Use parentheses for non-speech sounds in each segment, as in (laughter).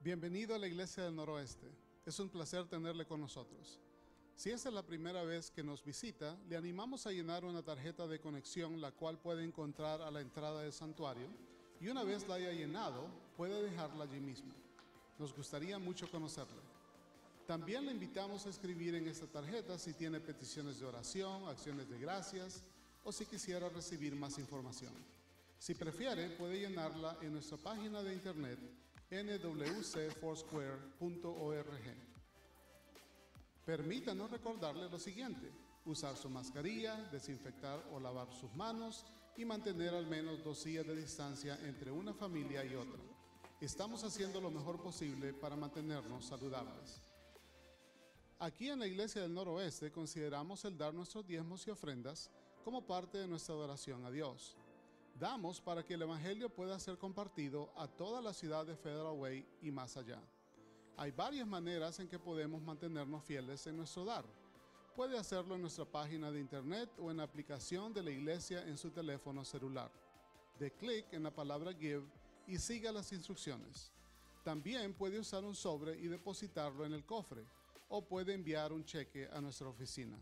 Bienvenido a la Iglesia del Noroeste. Es un placer tenerle con nosotros. Si esta es la primera vez que nos visita, le animamos a llenar una tarjeta de conexión la cual puede encontrar a la entrada del santuario y una vez la haya llenado, puede dejarla allí mismo. Nos gustaría mucho conocerle. También le invitamos a escribir en esta tarjeta si tiene peticiones de oración, acciones de gracias o si quisiera recibir más información. Si prefiere, puede llenarla en nuestra página de internet nwcfoursquare.org. Permítanos recordarle lo siguiente, usar su mascarilla, desinfectar o lavar sus manos y mantener al menos dos sillas de distancia entre una familia y otra. Estamos haciendo lo mejor posible para mantenernos saludables. Aquí en la Iglesia del Noroeste consideramos el dar nuestros diezmos y ofrendas como parte de nuestra adoración a Dios. Damos para que el Evangelio pueda ser compartido a toda la ciudad de Federal Way y más allá. Hay varias maneras en que podemos mantenernos fieles en nuestro dar. Puede hacerlo en nuestra página de internet o en la aplicación de la iglesia en su teléfono celular. De clic en la palabra Give y siga las instrucciones. También puede usar un sobre y depositarlo en el cofre o puede enviar un cheque a nuestra oficina.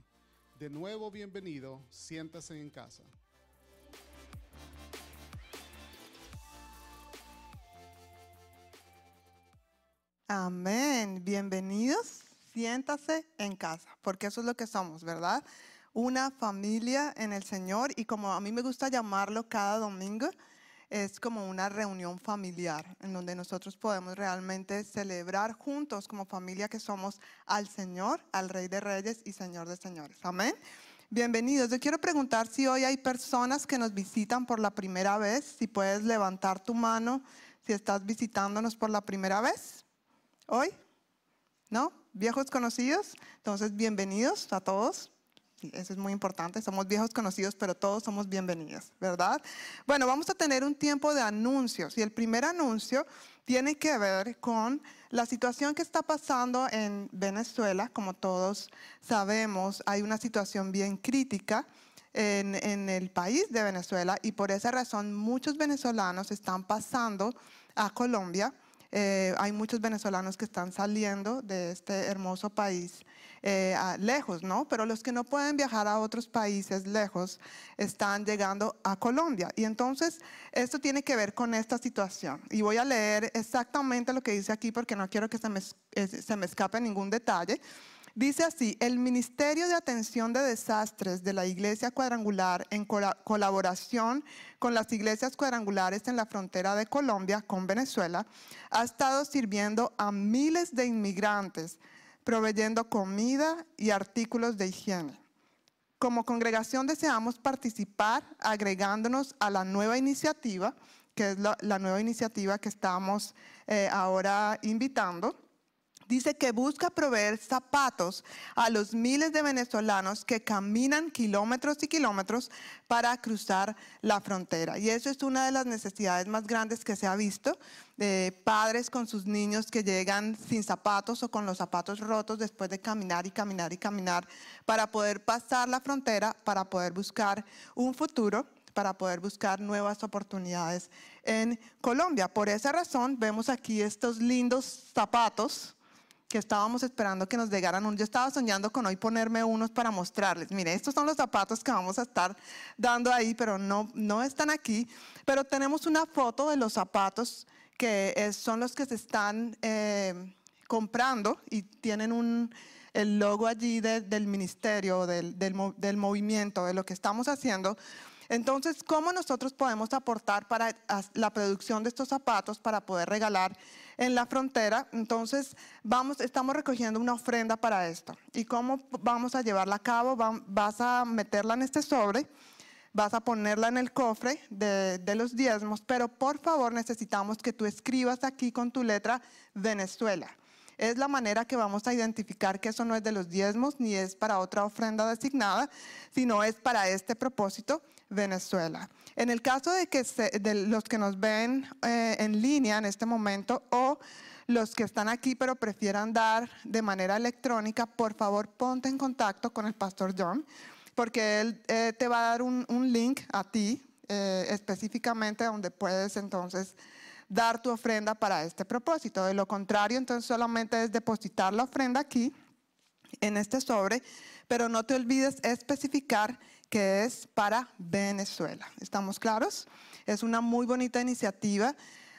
De nuevo, bienvenido, siéntase en casa. Amén. Bienvenidos. Siéntase en casa, porque eso es lo que somos, ¿verdad? Una familia en el Señor y como a mí me gusta llamarlo cada domingo, es como una reunión familiar en donde nosotros podemos realmente celebrar juntos como familia que somos al Señor, al Rey de Reyes y Señor de Señores. Amén. Bienvenidos. Yo quiero preguntar si hoy hay personas que nos visitan por la primera vez, si puedes levantar tu mano si estás visitándonos por la primera vez. ¿Hoy? ¿No? ¿Viejos conocidos? Entonces, bienvenidos a todos. Eso es muy importante. Somos viejos conocidos, pero todos somos bienvenidos, ¿verdad? Bueno, vamos a tener un tiempo de anuncios y el primer anuncio tiene que ver con la situación que está pasando en Venezuela. Como todos sabemos, hay una situación bien crítica. En, en el país de Venezuela y por esa razón muchos venezolanos están pasando a Colombia eh, hay muchos venezolanos que están saliendo de este hermoso país eh, lejos, ¿no? Pero los que no pueden viajar a otros países lejos están llegando a Colombia. Y entonces esto tiene que ver con esta situación. Y voy a leer exactamente lo que dice aquí porque no quiero que se me, se me escape ningún detalle. Dice así, el Ministerio de Atención de Desastres de la Iglesia Cuadrangular, en colaboración con las iglesias cuadrangulares en la frontera de Colombia con Venezuela, ha estado sirviendo a miles de inmigrantes, proveyendo comida y artículos de higiene. Como congregación deseamos participar agregándonos a la nueva iniciativa, que es la, nueva iniciativa que estamos eh, ahora invitando Dice que busca proveer zapatos a los miles de venezolanos que caminan kilómetros y kilómetros para cruzar la frontera. Y eso es una de las necesidades más grandes que se ha visto. de padres con sus niños que llegan sin zapatos o con los zapatos rotos después de caminar y caminar y caminar para poder pasar la frontera, para poder buscar un futuro para poder buscar nuevas oportunidades en Colombia. Por esa razón vemos aquí estos lindos zapatos que estábamos esperando que nos llegaran un. Yo estaba soñando con hoy ponerme unos para mostrarles. Mire, estos son los zapatos que vamos a estar dando ahí, pero no, no están aquí. Pero tenemos una foto de los zapatos que son los que se están eh, comprando y tienen un, el logo allí del ministerio, del, del, del movimiento, de lo que estamos haciendo. Entonces, ¿cómo nosotros podemos aportar para la producción de estos zapatos para poder regalar en la frontera? Entonces, vamos, estamos recogiendo una ofrenda para esto. ¿Y cómo vamos a llevarla a cabo? Vas a meterla en este sobre, vas a ponerla en el cofre de, de los diezmos, pero por favor necesitamos que tú escribas aquí con tu letra Venezuela. Es la manera que vamos a identificar que eso no es de los diezmos ni es para otra ofrenda designada, sino es para este propósito Venezuela. En el caso de que de los que nos ven eh, en línea en este momento o los que están aquí pero prefieran dar de manera electrónica, por favor ponte en contacto con el pastor John, porque él eh, te va a dar un, link a ti eh, específicamente donde puedes entonces dar tu ofrenda para este propósito. De lo contrario, entonces solamente es depositar la ofrenda aquí, en este sobre, pero no te olvides especificar que es para Venezuela. ¿Estamos claros? Es una muy bonita iniciativa,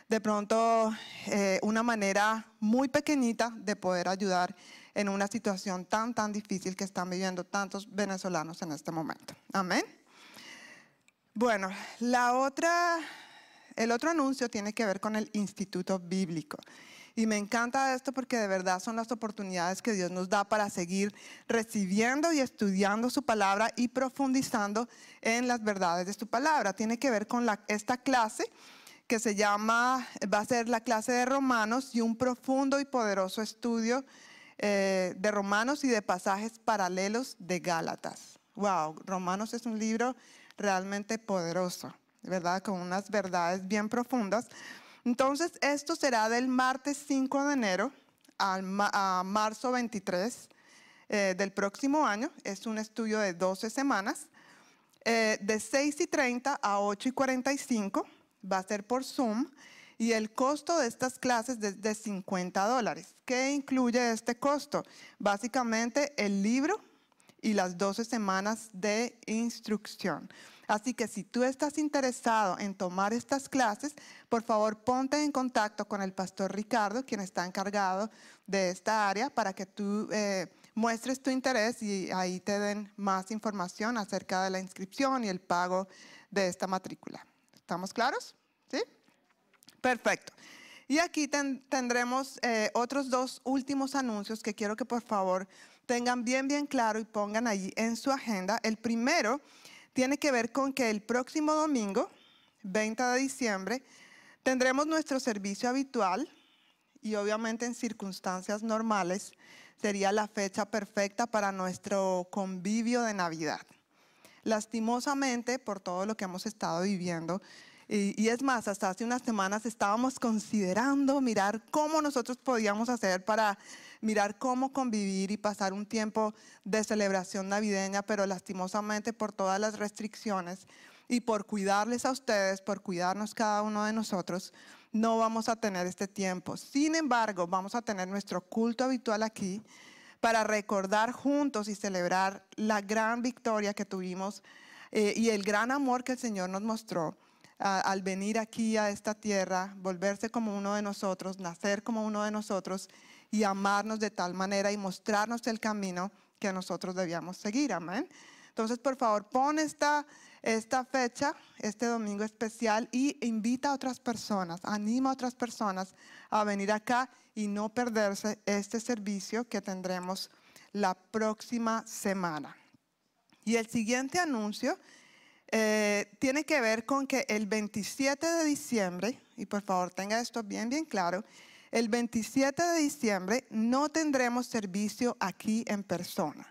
de pronto eh, una manera muy pequeñita de poder ayudar en una situación tan, tan difícil que están viviendo tantos venezolanos en este momento. Amén. Bueno, la otra, el otro anuncio tiene que ver con el Instituto Bíblico. Y me encanta esto porque de verdad son las oportunidades que Dios nos da para seguir recibiendo y estudiando su palabra y profundizando en las verdades de su palabra. Tiene que ver con esta clase que se llama, va a ser la clase de Romanos y un profundo y poderoso estudio eh, de Romanos y de pasajes paralelos de Gálatas. Wow, Romanos es un libro realmente poderoso, ¿verdad? Con unas verdades bien profundas. Entonces, esto será del martes 5 de enero a marzo 23 eh, del próximo año. Es un estudio de 12 semanas, eh, de 6 y 30 a 8 y 45. Va a ser por Zoom. Y el costo de estas clases es de 50 dólares. ¿Qué incluye este costo? Básicamente el libro y las 12 semanas de instrucción. Así que si tú estás interesado en tomar estas clases, por favor ponte en contacto con el pastor Ricardo, quien está encargado de esta área, para que tú eh, muestres tu interés y ahí te den más información acerca de la inscripción y el pago de esta matrícula. ¿Estamos claros? ¿Sí? Perfecto. Y aquí tendremos eh, otros dos últimos anuncios que quiero que por favor tengan bien, bien claro y pongan allí en su agenda. El primero tiene que ver con que el próximo domingo, 20 de diciembre, tendremos nuestro servicio habitual y obviamente en circunstancias normales sería la fecha perfecta para nuestro convivio de Navidad. Lastimosamente, por todo lo que hemos estado viviendo, y, es más, hasta hace unas semanas estábamos considerando mirar cómo nosotros podíamos hacer para mirar cómo convivir y pasar un tiempo de celebración navideña, pero lastimosamente por todas las restricciones y por cuidarles a ustedes, por cuidarnos cada uno de nosotros, no vamos a tener este tiempo. Sin embargo, vamos a tener nuestro culto habitual aquí para recordar juntos y celebrar la gran victoria que tuvimos eh, y el gran amor que el Señor nos mostró al venir aquí a esta tierra, volverse como uno de nosotros, nacer como uno de nosotros y amarnos de tal manera y mostrarnos el camino que nosotros debíamos seguir. Amén. Entonces, por favor, pon esta, esta fecha, este domingo especial y invita a otras personas, anima a otras personas a venir acá y no perderse este servicio que tendremos la próxima semana. Y el siguiente anuncio eh, tiene que ver con que el 27 de diciembre, y por favor tenga esto bien, bien claro, el 27 de diciembre no tendremos servicio aquí en persona.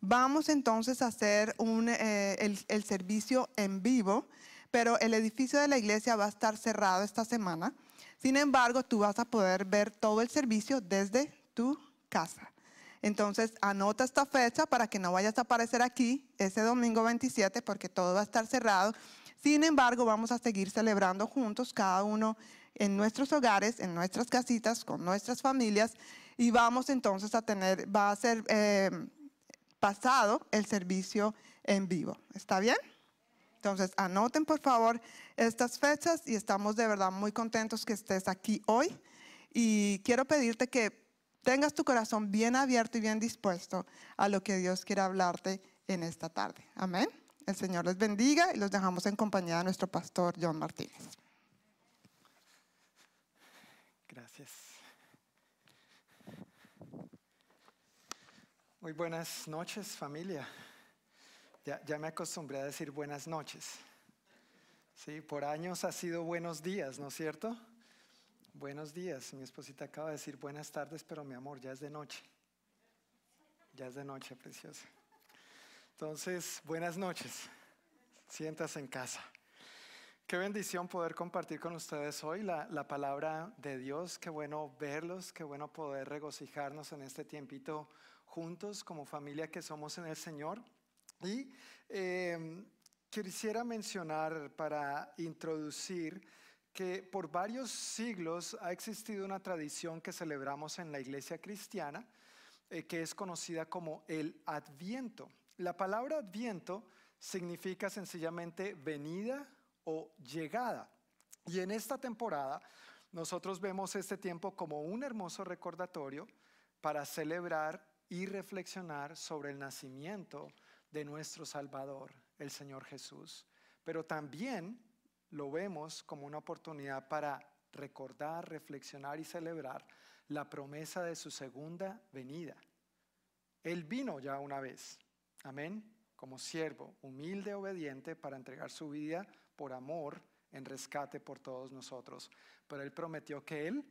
Vamos entonces a hacer eh, el, el servicio en vivo, pero el edificio de la iglesia va a estar cerrado esta semana. Sin embargo, tú vas a poder ver todo el servicio desde tu casa. Entonces, anota esta fecha para que no vayas a aparecer aquí ese domingo 27 porque todo va a estar cerrado. Sin embargo, vamos a seguir celebrando juntos, cada uno en nuestros hogares, en nuestras casitas, con nuestras familias, y vamos entonces a tener, va a ser eh, pasado el servicio en vivo. ¿Está bien? Entonces, anoten por favor estas fechas y estamos de verdad muy contentos que estés aquí hoy. Y quiero pedirte que tengas tu corazón bien abierto y bien dispuesto a lo que Dios quiere hablarte en esta tarde. Amén. El Señor les bendiga y los dejamos en compañía de nuestro pastor John Martínez. Muy buenas noches familia. Ya, ya, me acostumbré a decir buenas noches. Sí, por años ha sido buenos días, ¿no es cierto? Buenos días, mi esposita acaba de decir buenas tardes, pero mi amor, ya es de noche. Ya es de noche, preciosa. Entonces, buenas noches. Sientas en casa. Qué bendición poder compartir con ustedes hoy la, la, palabra de Dios. Qué bueno verlos, qué bueno poder regocijarnos en este tiempito juntos como familia que somos en el Señor. Y eh, quisiera mencionar para introducir que por varios siglos ha existido una tradición que celebramos en la iglesia cristiana eh, que es conocida como el adviento. La palabra adviento significa sencillamente venida o llegada. Y en esta temporada nosotros vemos este tiempo como un hermoso recordatorio para celebrar y reflexionar sobre el nacimiento de nuestro Salvador, el Señor Jesús. Pero también lo vemos como una oportunidad para recordar, reflexionar y celebrar la promesa de su segunda venida. Él vino ya una vez, amén, como siervo, humilde, obediente, para entregar su vida por amor en rescate por todos nosotros. Pero Él prometió que Él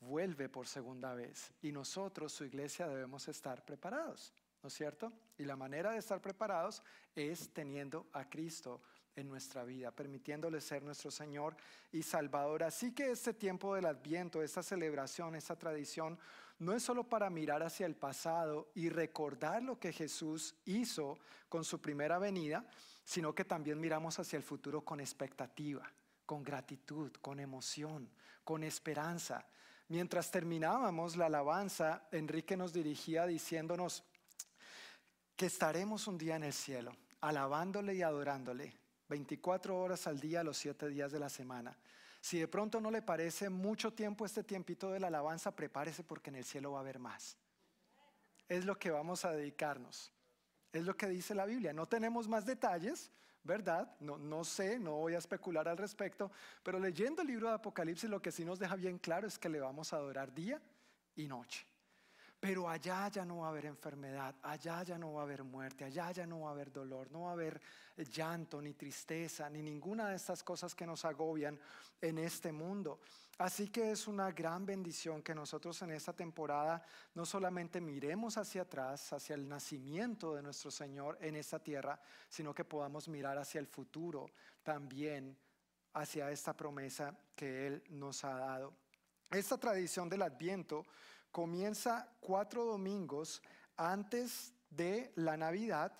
vuelve por segunda vez y nosotros, su iglesia, debemos estar preparados, ¿no es cierto? Y la manera de estar preparados es teniendo a Cristo en nuestra vida, permitiéndole ser nuestro Señor y Salvador. Así que este tiempo del Adviento, esta celebración, esta tradición, no es solo para mirar hacia el pasado y recordar lo que Jesús hizo con su primera venida, sino que también miramos hacia el futuro con expectativa, con gratitud, con emoción, con esperanza. Mientras terminábamos la alabanza, Enrique nos dirigía diciéndonos que estaremos un día en el cielo, alabándole y adorándole, 24 horas al día, los 7 días de la semana. Si de pronto no le parece mucho tiempo este tiempito de la alabanza, prepárese porque en el cielo va a haber más. Es lo que vamos a dedicarnos. Es lo que dice la Biblia. No tenemos más detalles, ¿verdad? No, no sé, no voy a especular al respecto, pero leyendo el libro de Apocalipsis lo que sí nos deja bien claro es que le vamos a adorar día y noche. Pero allá ya no va a haber enfermedad, allá ya no va a haber muerte, allá ya no va a haber dolor, no va a haber eh, llanto, ni tristeza, ni ninguna de estas cosas que nos agobian en este mundo. Así que es una gran bendición que nosotros en esta temporada no solamente miremos hacia atrás, hacia el nacimiento de nuestro Señor en esta tierra, sino que podamos mirar hacia el futuro también, hacia esta promesa que Él nos ha dado. Esta tradición del adviento comienza cuatro domingos antes de la Navidad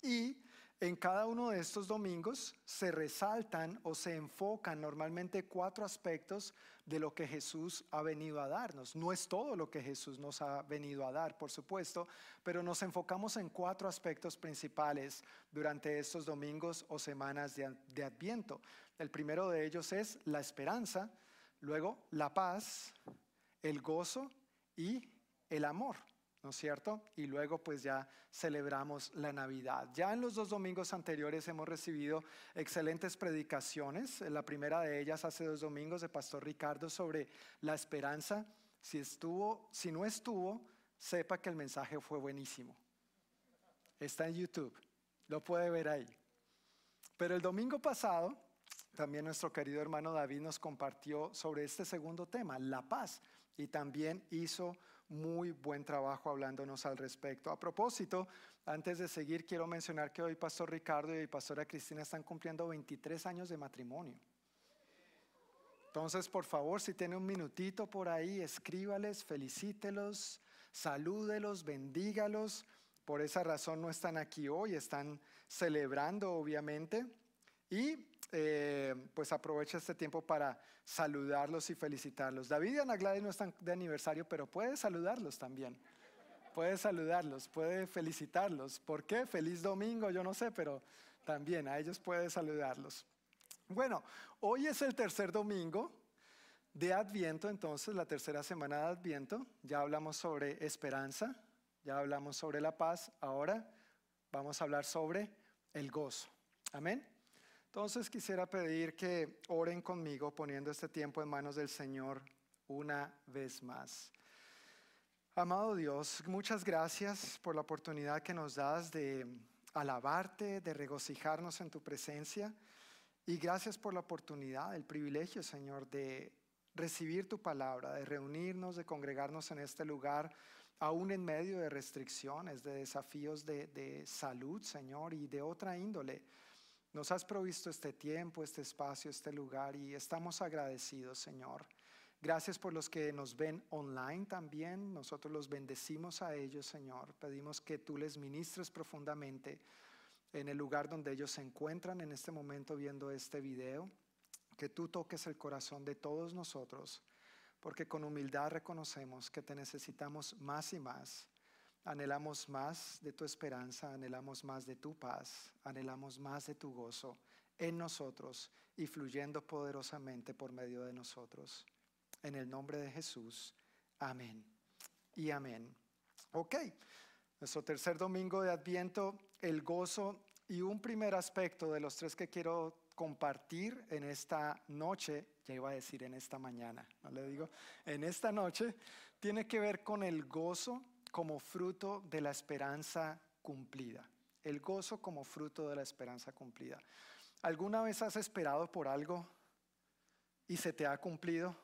y en cada uno de estos domingos se resaltan o se enfocan normalmente cuatro aspectos de lo que Jesús ha venido a darnos. No es todo lo que Jesús nos ha venido a dar, por supuesto, pero nos enfocamos en cuatro aspectos principales durante estos domingos o semanas de, Adviento. El primero de ellos es la esperanza, luego la paz, el gozo y el amor, ¿no es cierto? Y luego pues ya celebramos la Navidad. Ya en los dos domingos anteriores hemos recibido excelentes predicaciones. La primera de ellas hace dos domingos de Pastor Ricardo sobre la esperanza. Si estuvo, si no estuvo, sepa que el mensaje fue buenísimo. Está en YouTube, lo puede ver ahí. Pero el domingo pasado, también nuestro querido hermano David nos compartió sobre este segundo tema, la paz y también hizo muy buen trabajo hablándonos al respecto. A propósito, antes de seguir, quiero mencionar que hoy Pastor Ricardo y Pastora Cristina están cumpliendo 23 años de matrimonio. Entonces, por favor, si tiene un minutito por ahí, escríbales, felicítelos, salúdelos, bendígalos. Por esa razón no están aquí hoy, están celebrando, obviamente. Y eh, pues aprovecha este tiempo para saludarlos y felicitarlos. David y Ana Gladys no están de aniversario, pero puede saludarlos también. Puede saludarlos, puede felicitarlos. ¿Por qué? Feliz domingo, yo no sé, pero también a ellos puede saludarlos. Bueno, hoy es el tercer domingo de Adviento, entonces la tercera semana de Adviento. Ya hablamos sobre esperanza, ya hablamos sobre la paz, ahora vamos a hablar sobre el gozo. Amén. Entonces quisiera pedir que oren conmigo poniendo este tiempo en manos del Señor una vez más. Amado Dios, muchas gracias por la oportunidad que nos das de alabarte, de regocijarnos en tu presencia. Y gracias por la oportunidad, el privilegio, Señor, de recibir tu palabra, de reunirnos, de congregarnos en este lugar, aún en medio de restricciones, de desafíos de, de salud, Señor, y de otra índole. Nos has provisto este tiempo, este espacio, este lugar y estamos agradecidos, Señor. Gracias por los que nos ven online también. Nosotros los bendecimos a ellos, Señor. Pedimos que tú les ministres profundamente en el lugar donde ellos se encuentran en este momento viendo este video. que tú toques el corazón de todos nosotros, porque con humildad reconocemos que te necesitamos más y más. Anhelamos más de tu esperanza, anhelamos más de tu paz, anhelamos más de tu gozo en nosotros y fluyendo poderosamente por medio de nosotros. En el nombre de Jesús, amén y amén. Ok, nuestro tercer domingo de Adviento, el gozo y un primer aspecto de los tres que quiero compartir en esta noche, ya iba a decir en esta mañana, no le digo, en esta noche, tiene que ver con el gozo como fruto de la esperanza cumplida. El gozo como fruto de la esperanza cumplida. ¿Alguna vez has esperado por algo y se te ha cumplido?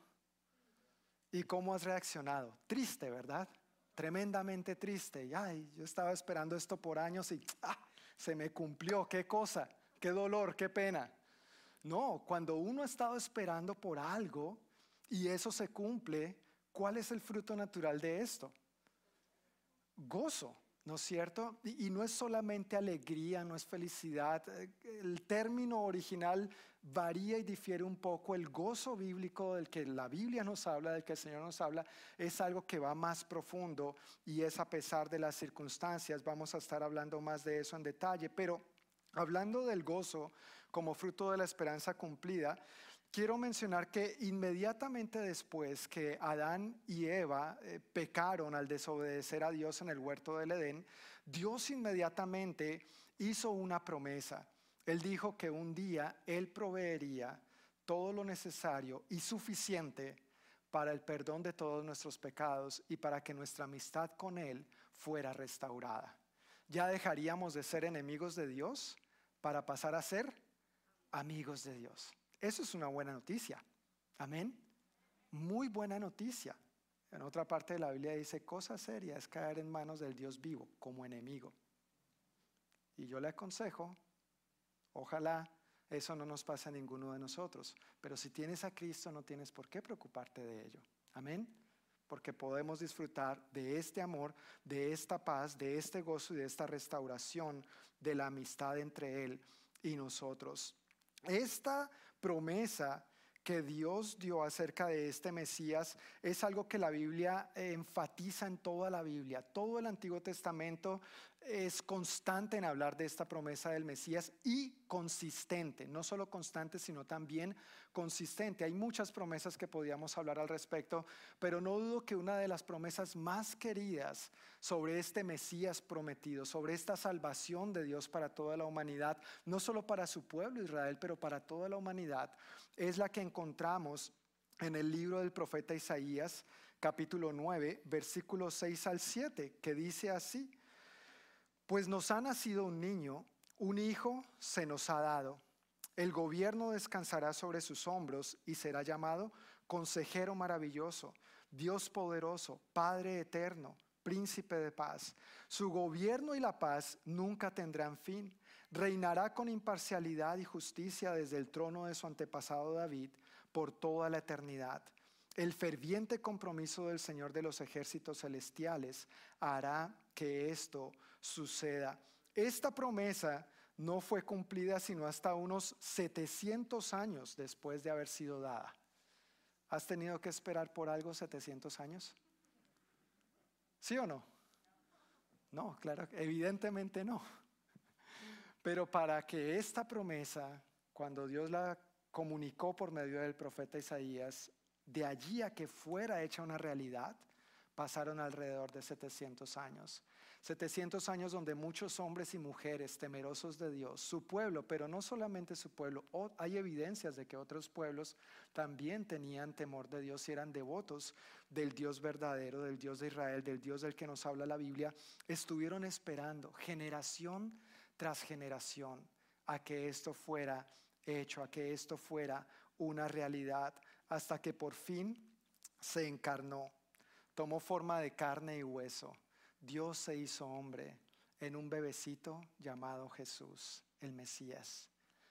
¿Y cómo has reaccionado? Triste, ¿verdad? Tremendamente triste. Y, ay, yo estaba esperando esto por años y ah, se me cumplió. ¿Qué cosa? ¿Qué dolor? ¿Qué pena? No, cuando uno ha estado esperando por algo y eso se cumple, ¿cuál es el fruto natural de esto? Gozo, ¿no es cierto? Y, no es solamente alegría, no es felicidad. El término original varía y difiere un poco. El gozo bíblico del que la Biblia nos habla, del que el Señor nos habla, es algo que va más profundo y es a pesar de las circunstancias. Vamos a estar hablando más de eso en detalle, pero hablando del gozo, como fruto de la esperanza cumplida, quiero mencionar que inmediatamente después que Adán y Eva eh, pecaron al desobedecer a Dios en el huerto del Edén, Dios inmediatamente hizo una promesa. Él dijo que un día Él proveería todo lo necesario y suficiente para el perdón de todos nuestros pecados y para que nuestra amistad con Él fuera restaurada. Ya dejaríamos de ser enemigos de Dios para pasar a ser amigos de Dios. Eso es una buena noticia. Amén. Muy buena noticia. En otra parte de la Biblia dice, cosa seria es caer en manos del Dios vivo como enemigo. Y yo le aconsejo, ojalá eso no nos pase a ninguno de nosotros, pero si tienes a Cristo no tienes por qué preocuparte de ello. Amén. Porque podemos disfrutar de este amor, de esta paz, de este gozo y de esta restauración de la amistad entre Él y nosotros. Esta promesa que Dios dio acerca de este Mesías es algo que la Biblia enfatiza en toda la Biblia. Todo el Antiguo Testamento es constante en hablar de esta promesa del Mesías y consistente, no solo constante, sino también consistente. Hay muchas promesas que podíamos hablar al respecto, pero no dudo que una de las promesas más queridas sobre este Mesías prometido, sobre esta salvación de Dios para toda la humanidad, no solo para su pueblo Israel, pero para toda la humanidad, es la que encontramos en el libro del profeta Isaías, capítulo 9, versículos 6 al 7, que dice así, pues nos ha nacido un niño, un hijo se nos ha dado. El gobierno descansará sobre sus hombros y será llamado Consejero maravilloso, Dios poderoso, Padre eterno, Príncipe de paz. Su gobierno y la paz nunca tendrán fin. Reinará con imparcialidad y justicia desde el trono de su antepasado David por toda la eternidad. El ferviente compromiso del Señor de los ejércitos celestiales hará que esto suceda. Esta promesa no fue cumplida sino hasta unos 700 años después de haber sido dada. ¿Has tenido que esperar por algo 700 años? ¿Sí o no? No, claro, evidentemente no. Pero para que esta promesa, cuando Dios la comunicó por medio del profeta Isaías, de allí a que fuera hecha una realidad, pasaron alrededor de 700 años. 700 años donde muchos hombres y mujeres temerosos de Dios, su pueblo, pero no solamente su pueblo, hay evidencias de que otros pueblos también tenían temor de Dios y eran devotos del Dios verdadero, del Dios de Israel, del Dios del que nos habla la Biblia, estuvieron esperando generación tras generación a que esto fuera hecho, a que esto fuera una realidad, hasta que por fin se encarnó, tomó forma de carne y hueso Dios se hizo hombre en un bebecito llamado Jesús, el Mesías.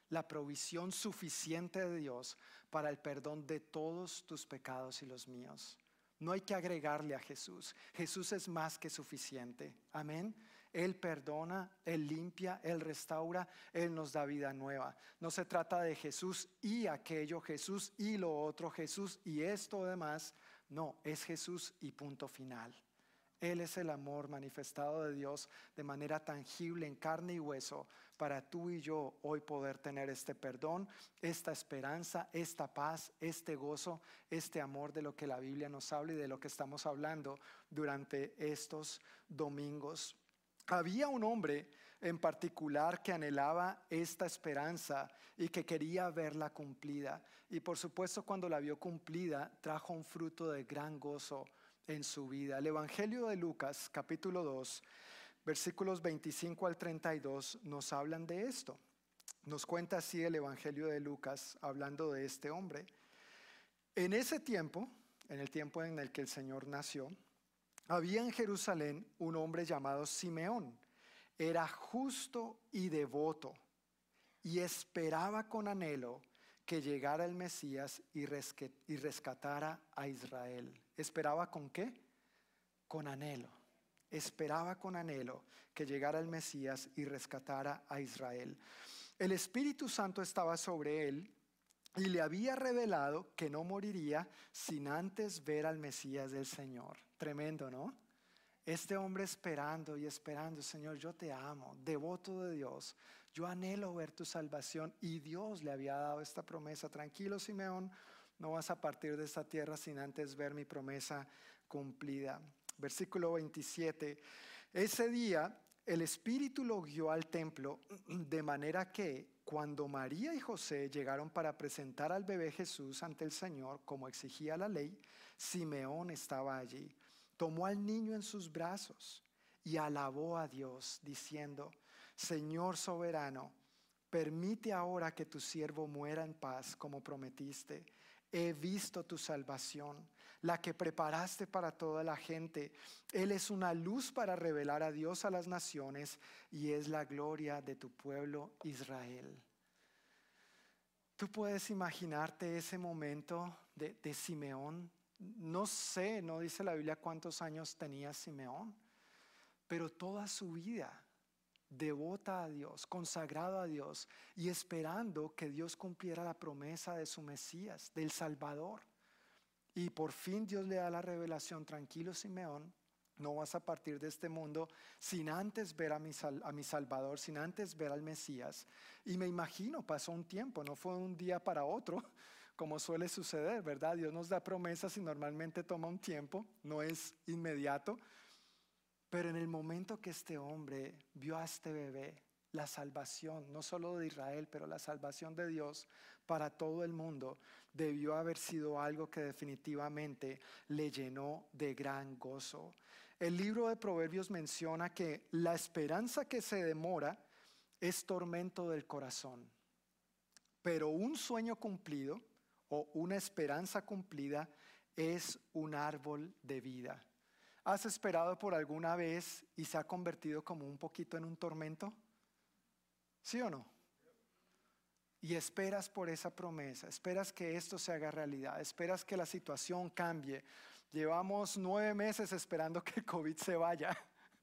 La provisión suficiente de Dios para el perdón de todos tus pecados y los míos. No hay que agregarle a Jesús. Jesús es más que suficiente. Amén. Él perdona, Él limpia, Él restaura, Él nos da vida nueva. No se trata de Jesús y aquello, Jesús y lo otro, Jesús y esto demás. No, es Jesús y punto final. Él es el amor manifestado de Dios de manera tangible en carne y hueso para tú y yo hoy poder tener este perdón, esta esperanza, esta paz, este gozo, este amor de lo que la Biblia nos habla y de lo que estamos hablando durante estos domingos. Había un hombre en particular que anhelaba esta esperanza y que quería verla cumplida. Y por supuesto cuando la vio cumplida trajo un fruto de gran gozo en su vida. El Evangelio de Lucas, capítulo 2, versículos 25 al 32, nos hablan de esto. Nos cuenta así el Evangelio de Lucas hablando de este hombre. En ese tiempo, en el tiempo en el que el Señor nació, había en Jerusalén un hombre llamado Simeón. Era justo y devoto y esperaba con anhelo que llegara el Mesías y rescatara a Israel. ¿Esperaba con qué? Con anhelo. Esperaba con anhelo que llegara el Mesías y rescatara a Israel. El Espíritu Santo estaba sobre él y le había revelado que no moriría sin antes ver al Mesías del Señor. Tremendo, ¿no? Este hombre esperando y esperando, Señor, yo te amo, devoto de Dios, yo anhelo ver tu salvación y Dios le había dado esta promesa. Tranquilo, Simeón, no vas a partir de esta tierra sin antes ver mi promesa cumplida. Versículo 27. Ese día el Espíritu lo guió al templo de manera que cuando María y José llegaron para presentar al bebé Jesús ante el Señor, como exigía la ley, Simeón estaba allí. Tomó al niño en sus brazos y alabó a Dios, diciendo, Señor soberano, permite ahora que tu siervo muera en paz como prometiste. He visto tu salvación, la que preparaste para toda la gente. Él es una luz para revelar a Dios a las naciones y es la gloria de tu pueblo Israel. Tú puedes imaginarte ese momento de, Simeón. No sé, no dice la Biblia cuántos años tenía Simeón, pero toda su vida devota a Dios, consagrado a Dios y esperando que Dios cumpliera la promesa de su Mesías, del Salvador. Y por fin Dios le da la revelación, tranquilo Simeón, no vas a partir de este mundo sin antes ver a mi, Salvador, sin antes ver al Mesías. Y me imagino, pasó un tiempo, no fue un día para otro, (laughs) como suele suceder, ¿verdad? Dios nos da promesas y normalmente toma un tiempo, no es inmediato. Pero en el momento que este hombre vio a este bebé, la salvación, no solo de Israel, pero la salvación de Dios para todo el mundo, debió haber sido algo que definitivamente le llenó de gran gozo. El libro de Proverbios menciona que la esperanza que se demora es tormento del corazón, pero un sueño cumplido o una esperanza cumplida es un árbol de vida. ¿Has esperado por alguna vez y se ha convertido como un poquito en un tormento? ¿Sí o no? Y esperas por esa promesa, esperas que esto se haga realidad, esperas que la situación cambie. Llevamos nueve meses esperando que el COVID se vaya,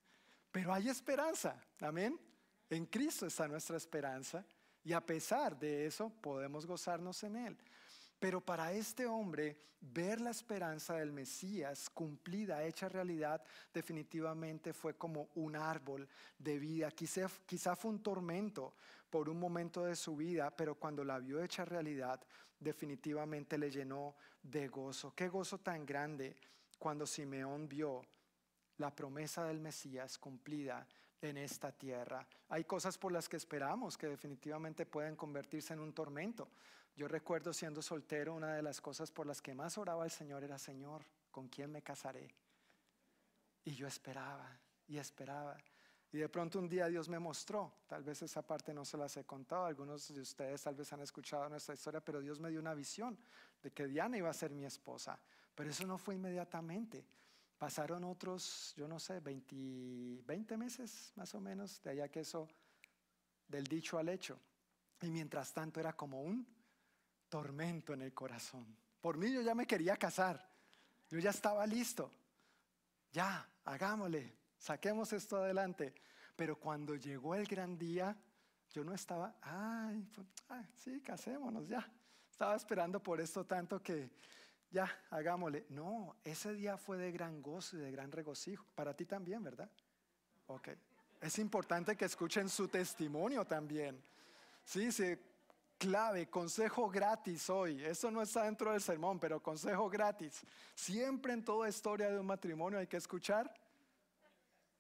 (laughs) pero hay esperanza, amén. En Cristo está nuestra esperanza y a pesar de eso podemos gozarnos en Él. Pero para este hombre, ver la esperanza del Mesías cumplida, hecha realidad, definitivamente fue como un árbol de vida. Quizá, quizá, fue un tormento por un momento de su vida, pero cuando la vio hecha realidad, definitivamente le llenó de gozo. Qué gozo tan grande cuando Simeón vio la promesa del Mesías cumplida en esta tierra. Hay cosas por las que esperamos que definitivamente pueden convertirse en un tormento. Yo recuerdo siendo soltero, una de las cosas por las que más oraba al Señor era, Señor, ¿con quién me casaré? Y yo esperaba y esperaba. Y de pronto un día Dios me mostró, tal vez esa parte no se las he contado, algunos de ustedes tal vez han escuchado nuestra historia, pero Dios me dio una visión de que Diana iba a ser mi esposa. Pero eso no fue inmediatamente. Pasaron otros, yo no sé, 20, 20 meses más o menos, de allá que eso, del dicho al hecho. Y mientras tanto era como un tormento en el corazón. Por mí yo ya me quería casar, yo ya estaba listo. Ya, hagámosle, saquemos esto adelante. Pero cuando llegó el gran día, yo no estaba, ay, pues, ay, sí, casémonos ya. Estaba esperando por esto tanto que ya, hagámosle. No, ese día fue de gran gozo y de gran regocijo. Para ti también, ¿verdad? Ok. Es importante que escuchen su testimonio también. Sí, sí, clave, consejo gratis hoy. Eso no está dentro del sermón, pero consejo gratis. Siempre en toda historia de un matrimonio hay que escuchar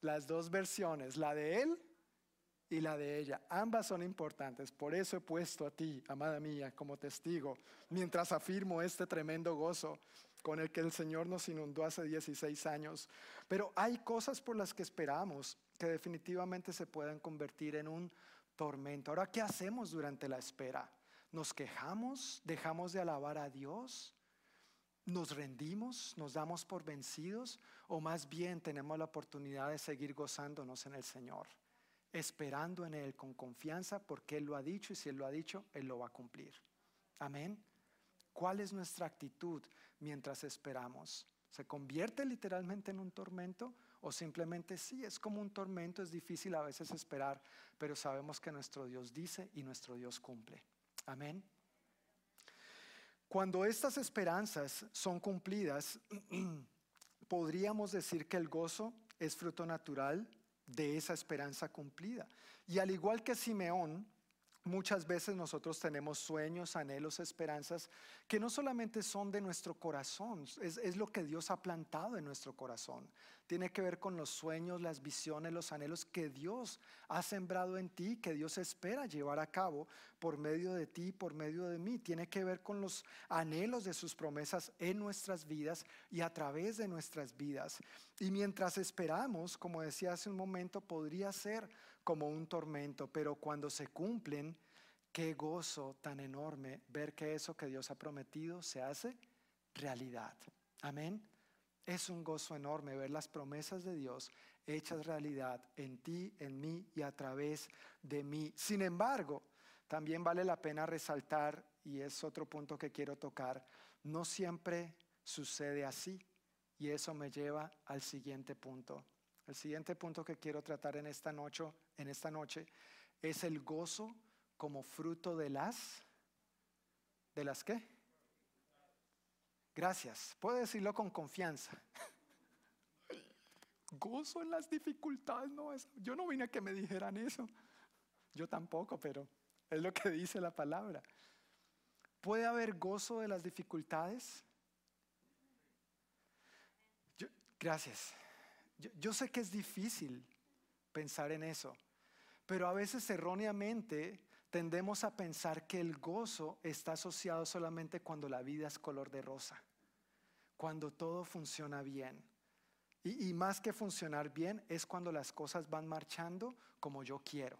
las dos versiones, la de él y la de ella. Ambas son importantes. Por eso he puesto a ti, amada mía, como testigo, mientras afirmo este tremendo gozo con el que el Señor nos inundó hace 16 años. Pero hay cosas por las que esperamos que definitivamente se pueden convertir en un tormento. Ahora, ¿qué hacemos durante la espera? ¿Nos quejamos? ¿Dejamos de alabar a Dios? ¿Nos rendimos? ¿Nos damos por vencidos? ¿O más bien tenemos la oportunidad de seguir gozándonos en el Señor? Esperando en Él con confianza porque Él lo ha dicho y si Él lo ha dicho, Él lo va a cumplir. Amén. ¿Cuál es nuestra actitud mientras esperamos? ¿Se convierte literalmente en un tormento o simplemente sí, es como un tormento, es difícil a veces esperar, pero sabemos que nuestro Dios dice y nuestro Dios cumple. Amén. Cuando estas esperanzas son cumplidas, (clears throat) podríamos decir que el gozo es fruto natural de esa esperanza cumplida. Y al igual que Simeón, Muchas veces nosotros tenemos sueños, anhelos, esperanzas que no solamente son de nuestro corazón, es, lo que Dios ha plantado en nuestro corazón. Tiene que ver con los sueños, las visiones, los anhelos que Dios ha sembrado en ti, que Dios espera llevar a cabo por medio de ti, por medio de mí. Tiene que ver con los anhelos de sus promesas en nuestras vidas y a través de nuestras vidas. Y mientras esperamos, como decía hace un momento, podría ser como un tormento, pero cuando se cumplen, qué gozo tan enorme ver que eso que Dios ha prometido se hace realidad. Amén. Es un gozo enorme ver las promesas de Dios hechas realidad en ti, en mí y a través de mí. Sin embargo, también vale la pena resaltar, y es otro punto que quiero tocar, no siempre sucede así. Y eso me lleva al siguiente punto. El siguiente punto que quiero tratar en esta noche, en esta noche es el gozo como fruto de las ¿De las qué? Gracias. Puedo decirlo con confianza. (laughs) Gozo en las dificultades, no Yo no vine a que me dijeran eso. Yo tampoco, pero es lo que dice la palabra. ¿Puede haber gozo de las dificultades? gracias. Yo, sé que es difícil pensar en eso, pero a veces erróneamente tendemos a pensar que el gozo está asociado solamente cuando la vida es color de rosa, cuando todo funciona bien. Y, más que funcionar bien es cuando las cosas van marchando como yo quiero.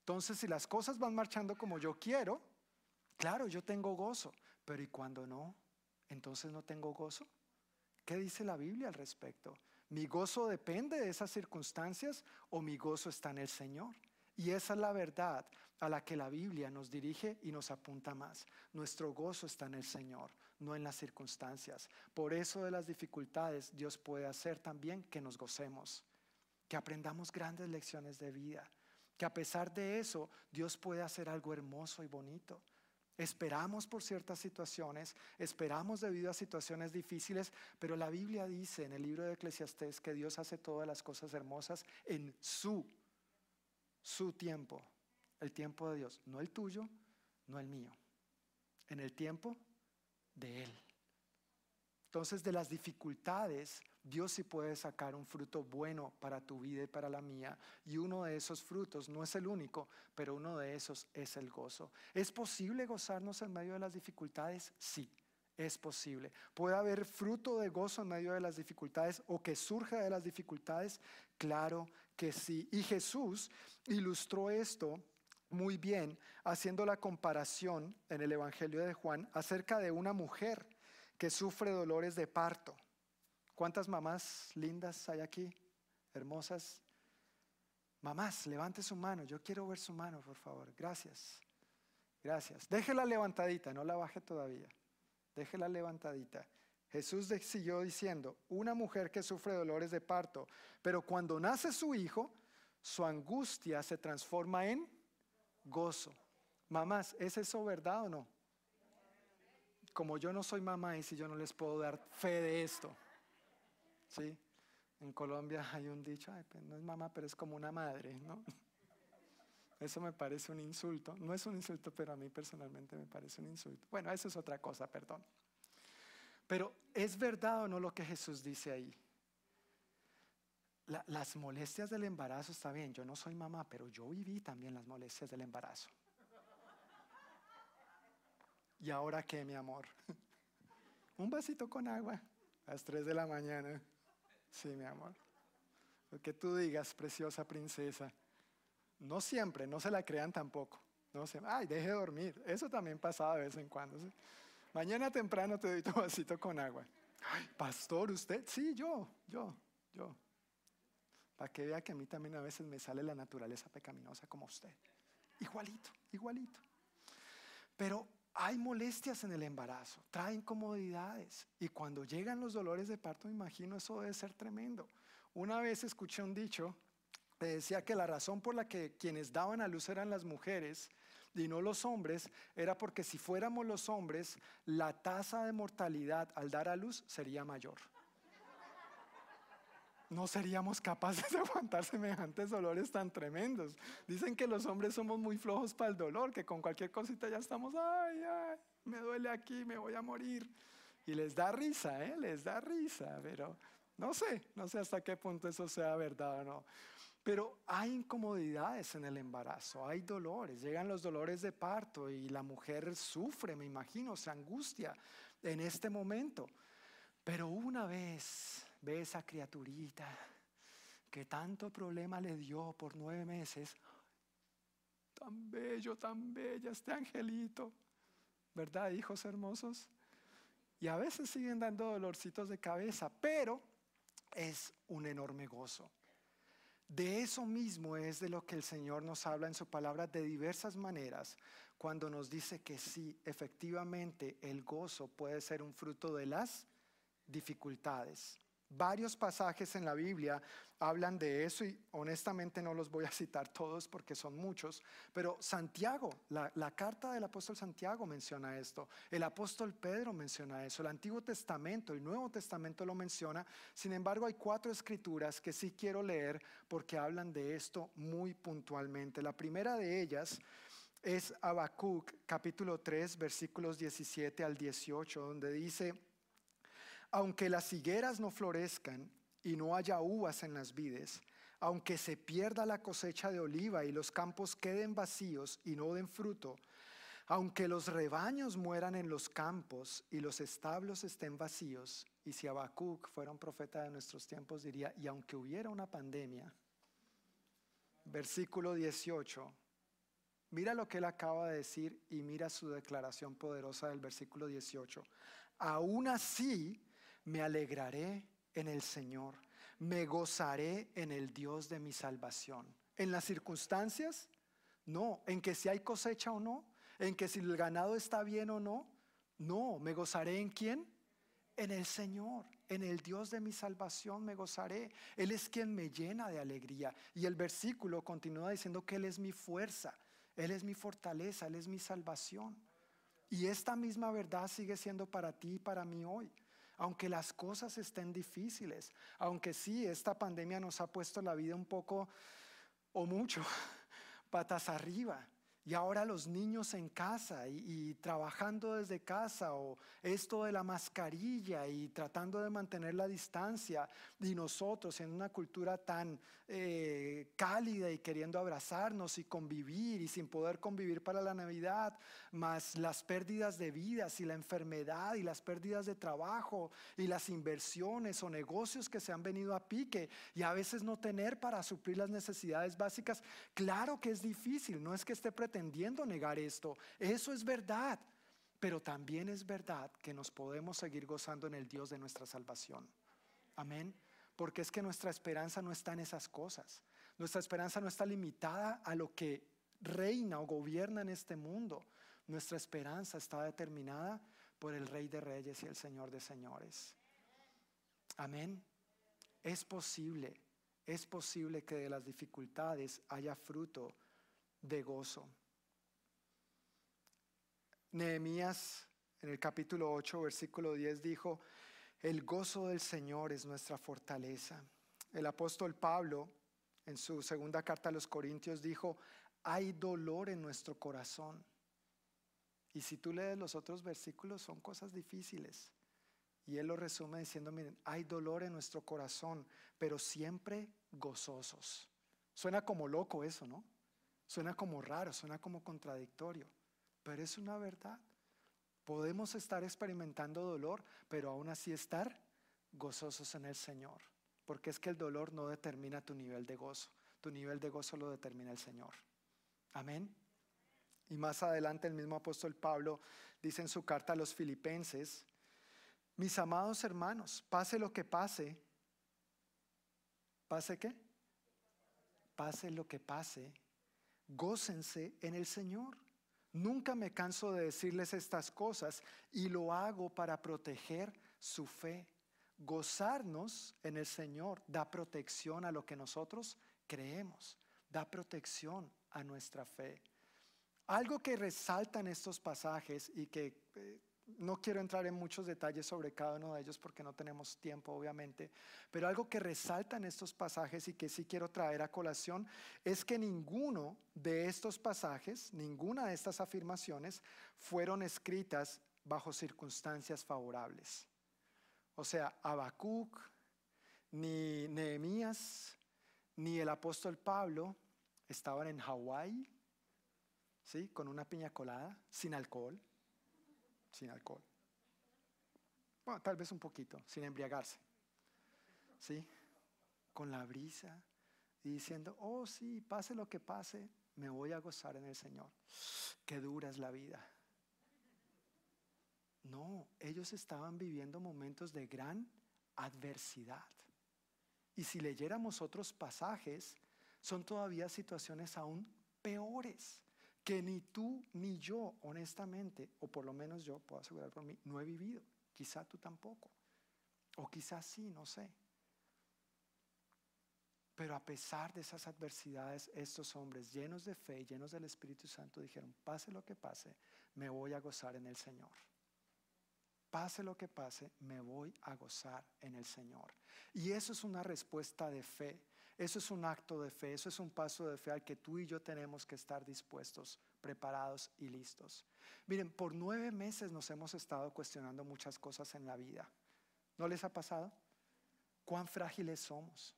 Entonces, si las cosas van marchando como yo quiero, claro, yo tengo gozo, pero ¿y cuando no? Entonces no tengo gozo. ¿Qué dice la Biblia al respecto? ¿Mi gozo depende de esas circunstancias o mi gozo está en el Señor? Y esa es la verdad a la que la Biblia nos dirige y nos apunta más. Nuestro gozo está en el Señor, no en las circunstancias. Por eso de las dificultades Dios puede hacer también que nos gocemos, que aprendamos grandes lecciones de vida, que a pesar de eso Dios puede hacer algo hermoso y bonito. Esperamos por ciertas situaciones, esperamos debido a situaciones difíciles, pero la Biblia dice en el libro de Eclesiastés que Dios hace todas las cosas hermosas en su, su tiempo, el tiempo de Dios, no el tuyo, no el mío, en el tiempo de Él. Entonces de las dificultades Dios sí puede sacar un fruto bueno para tu vida y para la mía. Y uno de esos frutos no es el único, pero uno de esos es el gozo. ¿Es posible gozarnos en medio de las dificultades? Sí, es posible. ¿Puede haber fruto de gozo en medio de las dificultades o que surja de las dificultades? Claro que sí. Y Jesús ilustró esto muy bien haciendo la comparación en el Evangelio de Juan acerca de una mujer que sufre dolores de parto. ¿Cuántas mamás lindas hay aquí? Hermosas. Mamás, levante su mano. Yo quiero ver su mano, por favor. Gracias. Gracias. Déjela levantadita, no la baje todavía. Déjela levantadita. Jesús siguió diciendo, una mujer que sufre dolores de parto, pero cuando nace su hijo, su angustia se transforma en gozo. Mamás, ¿es eso verdad o no? Como yo no soy mamá y si yo no les puedo dar fe de esto. ¿Sí? En Colombia (laughs) hay un dicho, pues no es mamá, pero es como una madre, ¿no? (laughs) Eso me parece un insulto. No es un insulto, pero a mí personalmente me parece un insulto. Bueno, eso es otra cosa, perdón. Pero ¿es verdad o no lo que Jesús dice ahí? las molestias del embarazo está bien, yo no soy mamá, pero yo viví también las molestias del embarazo. ¿Y ahora qué, mi amor? (laughs) Un vasito con agua a las 3 de la mañana. Sí, mi amor. Lo que tú digas, preciosa princesa. No siempre, no se la crean tampoco. No se, ay, deje de dormir. Eso también pasa de vez en cuando. Mañana temprano te doy tu vasito con agua. Ay, pastor, usted. Sí, yo, yo, yo. Para que vea que a mí también a veces me sale la naturaleza pecaminosa como usted. Igualito, igualito. Pero hay molestias en el embarazo, trae incomodidades. Y cuando llegan los dolores de parto, me imagino eso debe ser tremendo. Una vez escuché un dicho que decía que la razón por la que quienes daban a luz eran las mujeres y no los hombres era porque si fuéramos los hombres, la tasa de mortalidad al dar a luz sería mayor no seríamos capaces de (laughs) aguantar semejantes dolores tan tremendos. Dicen que los hombres somos muy flojos para el dolor, que con cualquier cosita ya estamos, ay, ay, me duele aquí, me voy a morir. Y les da risa, ¿eh? Les da risa, pero no sé, no sé hasta qué punto eso sea verdad o no. Pero hay incomodidades en el embarazo, hay dolores, llegan los dolores de parto y la mujer sufre, me imagino, se angustia en este momento. Pero una vez ve esa criaturita que tanto problema le dio por nueve meses. Tan bello, tan bella este angelito. ¿Verdad, hijos hermosos? Y a veces siguen dando dolorcitos de cabeza, pero es un enorme gozo. De eso mismo es de lo que el Señor nos habla en su palabra de diversas maneras, cuando nos dice que sí, efectivamente el gozo puede ser un fruto de las dificultades. Varios pasajes en la Biblia hablan de eso y honestamente no los voy a citar todos porque son muchos, pero Santiago, la, carta del apóstol Santiago menciona esto, el apóstol Pedro menciona eso, el Antiguo Testamento, el Nuevo Testamento lo menciona, sin embargo hay cuatro escrituras que sí quiero leer porque hablan de esto muy puntualmente. La primera de ellas es Habacuc capítulo 3 versículos 17 al 18, donde dice, aunque las higueras no florezcan y no haya uvas en las vides, aunque se pierda la cosecha de oliva y los campos queden vacíos y no den fruto, aunque los rebaños mueran en los campos y los establos estén vacíos, y si Habacuc fuera un profeta de nuestros tiempos diría, y aunque hubiera una pandemia, versículo 18, mira lo que él acaba de decir y mira su declaración poderosa del versículo 18, aún así me alegraré en el Señor, me gozaré en el Dios de mi salvación. ¿En las circunstancias? No. ¿En que si hay cosecha o no? ¿En que si el ganado está bien o no? No. ¿Me gozaré en quién? En el Señor, en el Dios de mi salvación me gozaré. Él es quien me llena de alegría. Y el versículo continúa diciendo que Él es mi fuerza, Él es mi fortaleza, Él es mi salvación. Y esta misma verdad sigue siendo para ti y para mí hoy aunque las cosas estén difíciles, aunque sí, esta pandemia nos ha puesto la vida un poco o mucho (laughs) patas arriba. Y ahora los niños en casa y, trabajando desde casa o esto de la mascarilla y tratando de mantener la distancia y nosotros en una cultura tan eh, cálida y queriendo abrazarnos y convivir y sin poder convivir para la Navidad, más las pérdidas de vidas y la enfermedad y las pérdidas de trabajo y las inversiones o negocios que se han venido a pique y a veces no tener para suplir las necesidades básicas, claro que es difícil, no es que esté pretendiendo negar esto, eso es verdad. Pero también es verdad que nos podemos seguir gozando en el Dios de nuestra salvación. Amén. Porque es que nuestra esperanza no está en esas cosas. Nuestra esperanza no está limitada a lo que reina o gobierna en este mundo. Nuestra esperanza está determinada por el Rey de Reyes y el Señor de Señores. Amén. Es posible es posible que de las dificultades haya fruto de gozo. Nehemías en el capítulo 8, versículo 10 dijo, el gozo del Señor es nuestra fortaleza. El apóstol Pablo en su segunda carta a los Corintios dijo, hay dolor en nuestro corazón. Y si tú lees los otros versículos, son cosas difíciles. Y él lo resume diciendo, miren, hay dolor en nuestro corazón, pero siempre gozosos. Suena como loco eso, ¿no? Suena como raro, suena como contradictorio, pero es una verdad. Podemos estar experimentando dolor, pero aún así estar gozosos en el Señor, porque es que el dolor no determina tu nivel de gozo, tu nivel de gozo lo determina el Señor. Amén. Y más adelante el mismo apóstol Pablo dice en su carta a los filipenses, mis amados hermanos, pase lo que pase, ¿pase qué? Pase lo que pase, gócense en el Señor. Nunca me canso de decirles estas cosas y lo hago para proteger su fe. Gozarnos en el Señor da protección a lo que nosotros creemos, da protección a nuestra fe. Algo que resalta en estos pasajes y que eh, no quiero entrar en muchos detalles sobre cada uno de ellos porque no tenemos tiempo, obviamente, pero algo que resalta en estos pasajes y que sí quiero traer a colación es que ninguno de estos pasajes, ninguna de estas afirmaciones fueron escritas bajo circunstancias favorables. O sea, Habacuc, ni Nehemías, ni el apóstol Pablo estaban en Hawái ¿sí? Con una piña colada, sin alcohol, sin alcohol. Bueno, tal vez un poquito, sin embriagarse, ¿sí? Con la brisa y diciendo, oh sí, pase lo que pase, me voy a gozar en el Señor. Qué dura es la vida. No, ellos estaban viviendo momentos de gran adversidad. Y si leyéramos otros pasajes, son todavía situaciones aún peores que ni tú ni yo, honestamente, o por lo menos yo puedo asegurar por mí, no he vivido. Quizá tú tampoco. O quizás sí, no sé. Pero a pesar de esas adversidades, estos hombres llenos de fe, llenos del Espíritu Santo, dijeron, pase lo que pase, me voy a gozar en el Señor. Pase lo que pase, me voy a gozar en el Señor. Y eso es una respuesta de fe. Eso es un acto de fe, eso es un paso de fe al que tú y yo tenemos que estar dispuestos, preparados y listos. Miren, por nueve meses nos hemos estado cuestionando muchas cosas en la vida. ¿No les ha pasado? ¿Cuán frágiles somos?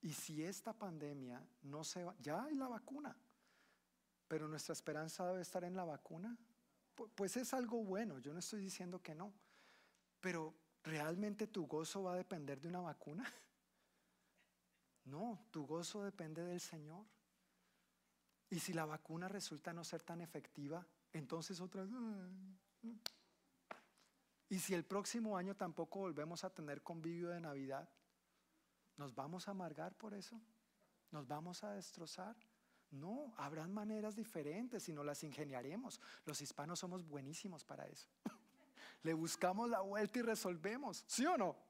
Y si esta pandemia no se va, ya hay la vacuna, pero nuestra esperanza debe estar en la vacuna, pues es algo bueno, yo no estoy diciendo que no, pero ¿realmente tu gozo va a depender de una vacuna? (laughs) No, tu gozo depende del Señor. Y si la vacuna resulta no ser tan efectiva, entonces otra vez... Y si el próximo año tampoco volvemos a tener convivio de Navidad, ¿nos vamos a amargar por eso? ¿Nos vamos a destrozar? No, habrán maneras diferentes y no las ingeniaremos. Los hispanos somos buenísimos para eso. (laughs) Le buscamos la vuelta y resolvemos, ¿sí o no?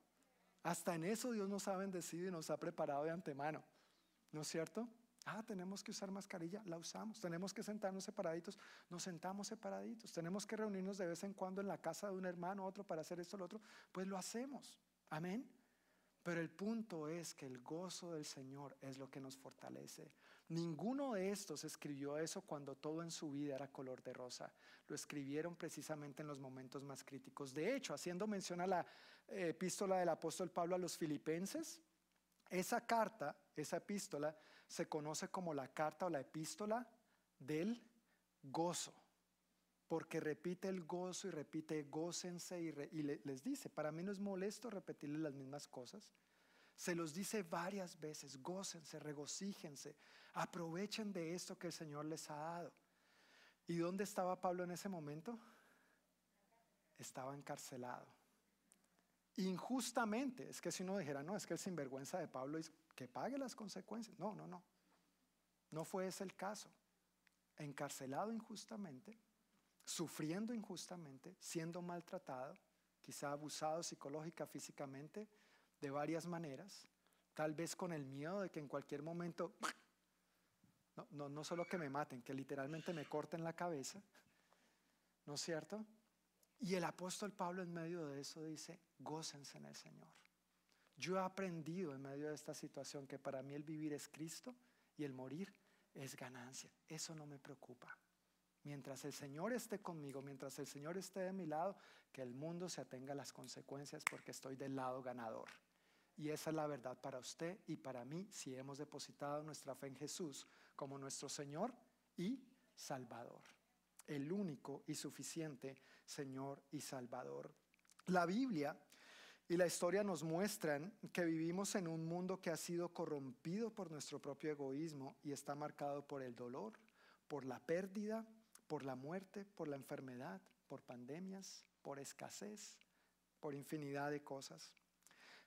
Hasta en eso Dios nos ha bendecido y nos ha preparado de antemano. ¿No es cierto? Ah, tenemos que usar mascarilla, la usamos. Tenemos que sentarnos separaditos, nos sentamos separaditos. Tenemos que reunirnos de vez en cuando en la casa de un hermano, otro, para hacer esto, lo otro. Pues lo hacemos. Amén. Pero el punto es que el gozo del Señor es lo que nos fortalece. Ninguno de estos escribió eso cuando todo en su vida era color de rosa. Lo escribieron precisamente en los momentos más críticos. De hecho, haciendo mención a la epístola del apóstol Pablo a los filipenses, esa carta, esa epístola, se conoce como la carta o la epístola del gozo, porque repite el gozo y repite gócense y, les dice, para mí no es molesto repetirle las mismas cosas. Se los dice varias veces, gócense, regocíjense, aprovechen de esto que el Señor les ha dado. ¿Y dónde estaba Pablo en ese momento? Estaba encarcelado injustamente. Es que si uno dijera, no, es que el sinvergüenza de Pablo es que pague las consecuencias. No, no, no. No fue ese el caso. Encarcelado injustamente, sufriendo injustamente, siendo maltratado, quizá abusado psicológica, físicamente, de varias maneras, tal vez con el miedo de que en cualquier momento, no, no, no solo que me maten, que literalmente me corten la cabeza, ¿no es cierto? Y el apóstol Pablo en medio de eso dice, gócense en el Señor. Yo he aprendido en medio de esta situación que para mí el vivir es Cristo y el morir es ganancia. Eso no me preocupa. Mientras el Señor esté conmigo, mientras el Señor esté de mi lado, que el mundo se atenga a las consecuencias porque estoy del lado ganador. Y esa es la verdad para usted y para mí si hemos depositado nuestra fe en Jesús como nuestro Señor y Salvador. El único y suficiente Señor y Salvador. La Biblia y la historia nos muestran que vivimos en un mundo que ha sido corrompido por nuestro propio egoísmo y está marcado por el dolor, por la pérdida, por la muerte, por la enfermedad, por pandemias, por escasez, por infinidad de cosas.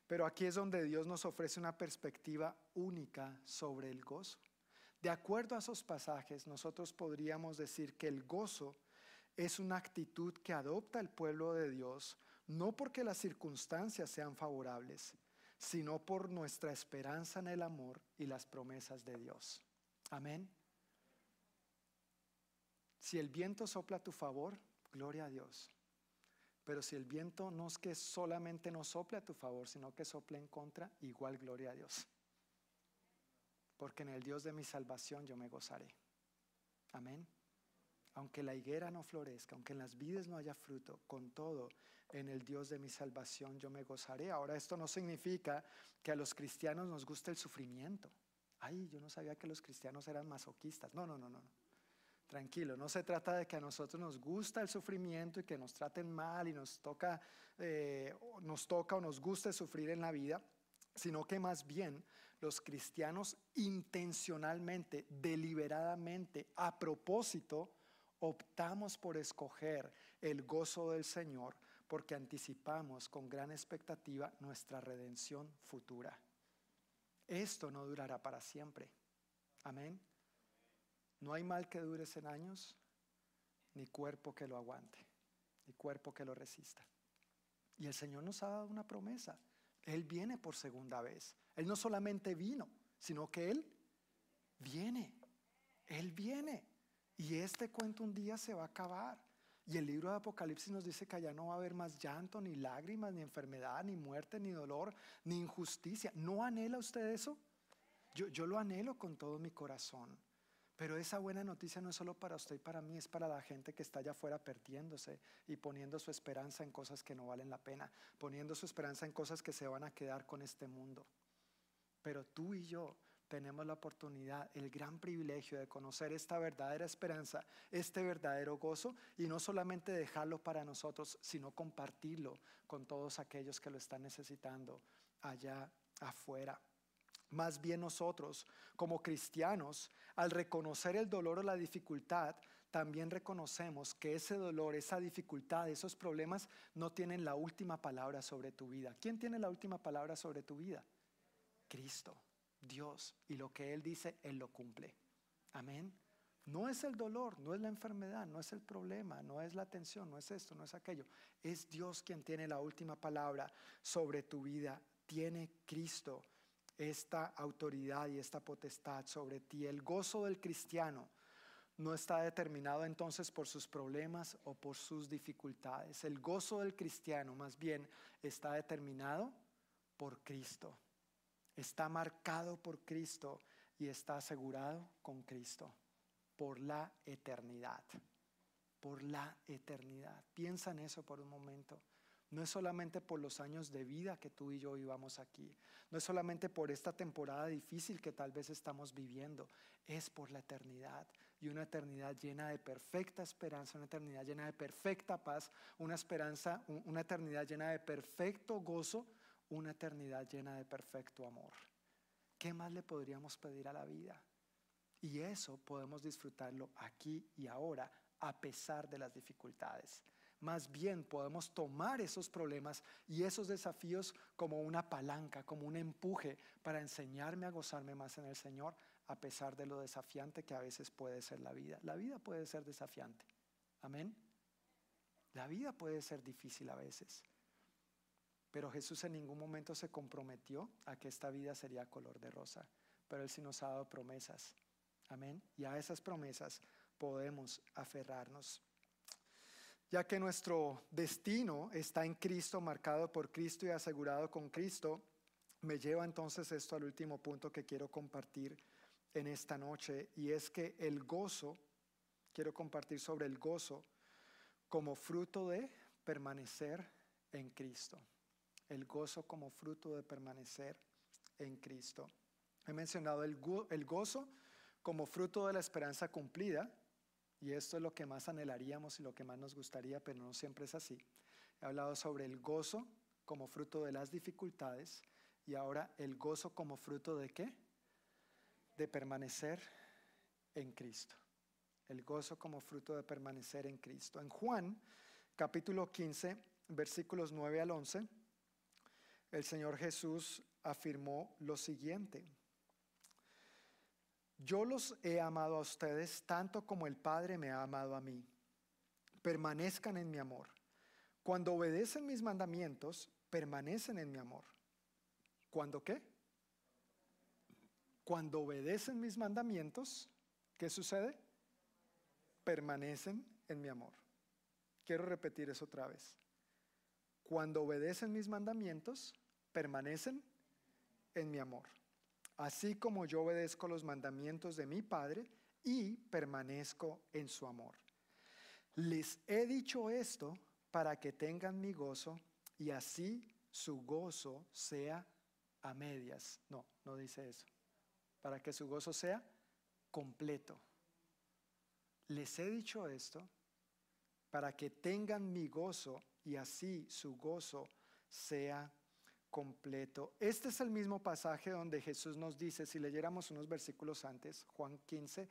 Pero aquí es donde Dios nos ofrece una perspectiva única sobre el gozo. De acuerdo a esos pasajes, nosotros podríamos decir que el gozo es una actitud que adopta el pueblo de Dios, no porque las circunstancias sean favorables, sino por nuestra esperanza en el amor y las promesas de Dios. Amén. Si el viento sopla a tu favor, gloria a Dios. Pero si el viento no es que solamente no sople a tu favor, sino que sople en contra, igual gloria a Dios. Porque en el Dios de mi salvación yo me gozaré. Amén. Aunque la higuera no florezca, aunque en las vides no haya fruto, con todo, en el Dios de mi salvación yo me gozaré. Ahora, esto no significa que a los cristianos nos guste el sufrimiento. Ay, yo no sabía que los cristianos eran masoquistas. No, no, no, no. Tranquilo, no se trata de que a nosotros nos gusta el sufrimiento y que nos traten mal y nos toca, eh, nos toca o nos guste sufrir en la vida, sino que más bien los cristianos intencionalmente, deliberadamente, a propósito, optamos por escoger el gozo del Señor porque anticipamos con gran expectativa nuestra redención futura. Esto no durará para siempre. Amén. No hay mal que dure 100 años, ni cuerpo que lo aguante, ni cuerpo que lo resista. Y el Señor nos ha dado una promesa. Él viene por segunda vez. Él no solamente vino, sino que Él viene. Él viene. Y este cuento un día se va a acabar. Y el libro de Apocalipsis nos dice que allá no va a haber más llanto, ni lágrimas, ni enfermedad, ni muerte, ni dolor, ni injusticia. ¿No anhela usted eso? Yo, lo anhelo con todo mi corazón. Pero esa buena noticia no es solo para usted y para mí, es para la gente que está allá afuera perdiéndose y poniendo su esperanza en cosas que no valen la pena, poniendo su esperanza en cosas que se van a quedar con este mundo. Pero tú y yo tenemos la oportunidad, el gran privilegio de conocer esta verdadera esperanza, este verdadero gozo y no solamente dejarlo para nosotros, sino compartirlo con todos aquellos que lo están necesitando allá afuera. Más bien nosotros, como cristianos, al reconocer el dolor o la dificultad, también reconocemos que ese dolor, esa dificultad, esos problemas no tienen la última palabra sobre tu vida. ¿Quién tiene la última palabra sobre tu vida? Cristo, Dios. Y lo que Él dice, Él lo cumple. Amén. No es el dolor, no es la enfermedad, no es el problema, no es la tensión, no es esto, no es aquello. Es Dios quien tiene la última palabra sobre tu vida. Tiene Cristo esta autoridad y esta potestad sobre ti. El gozo del cristiano no está determinado entonces por sus problemas o por sus dificultades. El gozo del cristiano más bien está determinado por Cristo. Está marcado por Cristo y está asegurado con Cristo por la eternidad. Por la eternidad. Piensa en eso por un momento. No es solamente por los años de vida que tú y yo vivamos aquí. No es solamente por esta temporada difícil que tal vez estamos viviendo. Es por la eternidad. Y una eternidad llena de perfecta esperanza, una eternidad llena de perfecta paz, una esperanza, una eternidad llena de perfecto gozo, una eternidad llena de perfecto amor. ¿Qué más le podríamos pedir a la vida? Y eso podemos disfrutarlo aquí y ahora, a pesar de las dificultades. Más bien podemos tomar esos problemas y esos desafíos como una palanca, como un empuje para enseñarme a gozarme más en el Señor, a pesar de lo desafiante que a veces puede ser la vida. La vida puede ser desafiante. Amén. La vida puede ser difícil a veces. Pero Jesús en ningún momento se comprometió a que esta vida sería color de rosa. Pero Él sí nos ha dado promesas. Amén. Y a esas promesas podemos aferrarnos. Ya que nuestro destino está en Cristo, marcado por Cristo y asegurado con Cristo, me lleva entonces esto al último punto que quiero compartir en esta noche y es que el gozo, quiero compartir sobre el gozo como fruto de permanecer en Cristo. El gozo como fruto de permanecer en Cristo. He mencionado el, el gozo como fruto de la esperanza cumplida, y esto es lo que más anhelaríamos y lo que más nos gustaría, pero no siempre es así. He hablado sobre el gozo como fruto de las dificultades y ahora el gozo como fruto de qué? De permanecer en Cristo. El gozo como fruto de permanecer en Cristo. En Juan capítulo 15, versículos 9 al 11, el Señor Jesús afirmó lo siguiente. Yo los he amado a ustedes tanto como el Padre me ha amado a mí. Permanezcan en mi amor. Cuando obedecen mis mandamientos, permanecen en mi amor. ¿Cuándo qué? Cuando obedecen mis mandamientos, ¿qué sucede? Permanecen en mi amor. Quiero repetir eso otra vez. Cuando obedecen mis mandamientos, permanecen en mi amor así como yo obedezco los mandamientos de mi Padre y permanezco en su amor. Les he dicho esto para que tengan mi gozo y así su gozo sea a medias. No, no dice eso. Para que su gozo sea completo. Les he dicho esto para que tengan mi gozo y así su gozo sea completo. Este es el mismo pasaje donde Jesús nos dice, si leyéramos unos versículos antes, Juan 15,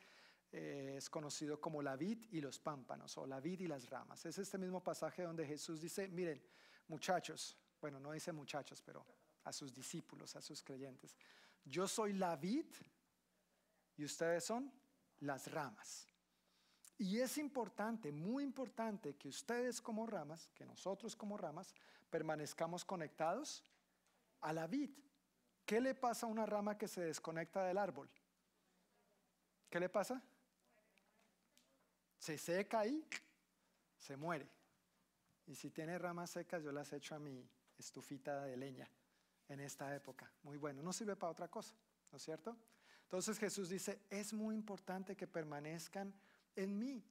eh, es conocido como la vid y los pámpanos, o la vid y las ramas. Es este mismo pasaje donde Jesús dice, miren, muchachos, bueno, no dice muchachos, pero a sus discípulos, a sus creyentes, yo soy la vid y ustedes son las ramas. Y es importante, muy importante, que ustedes como ramas, que nosotros como ramas, permanezcamos conectados a la vid. ¿Qué le pasa a una rama que se desconecta del árbol? ¿Qué le pasa? Se seca y se muere. Y si tiene ramas secas, yo las echo a mi estufita de leña en esta época. Muy bueno, no sirve para otra cosa, ¿no es cierto? Entonces Jesús dice, es muy importante que permanezcan en mí.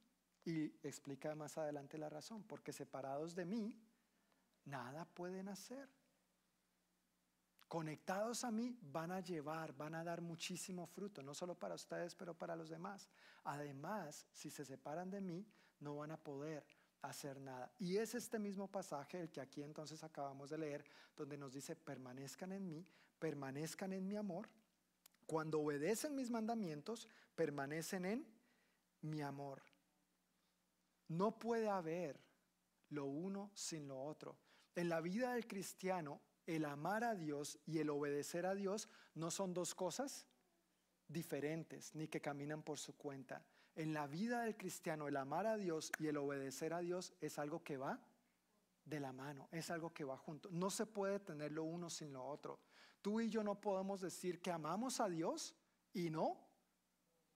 Y explica más adelante la razón, porque separados de mí, nada pueden hacer conectados a mí van a llevar, van a dar muchísimo fruto, no solo para ustedes, pero para los demás. Además, si se separan de mí, no van a poder hacer nada. Y es este mismo pasaje el que aquí entonces acabamos de leer, donde nos dice, permanezcan en mí, permanezcan en mi amor. Cuando obedecen mis mandamientos, permanecen en mi amor. No puede haber lo uno sin lo otro. En la vida del cristiano el amar a Dios y el obedecer a Dios no son dos cosas diferentes ni que caminan por su cuenta. En la vida del cristiano el amar a Dios y el obedecer a Dios es algo que va de la mano, es algo que va junto. No se puede tener lo uno sin lo otro. Tú y yo no podemos decir que amamos a Dios y no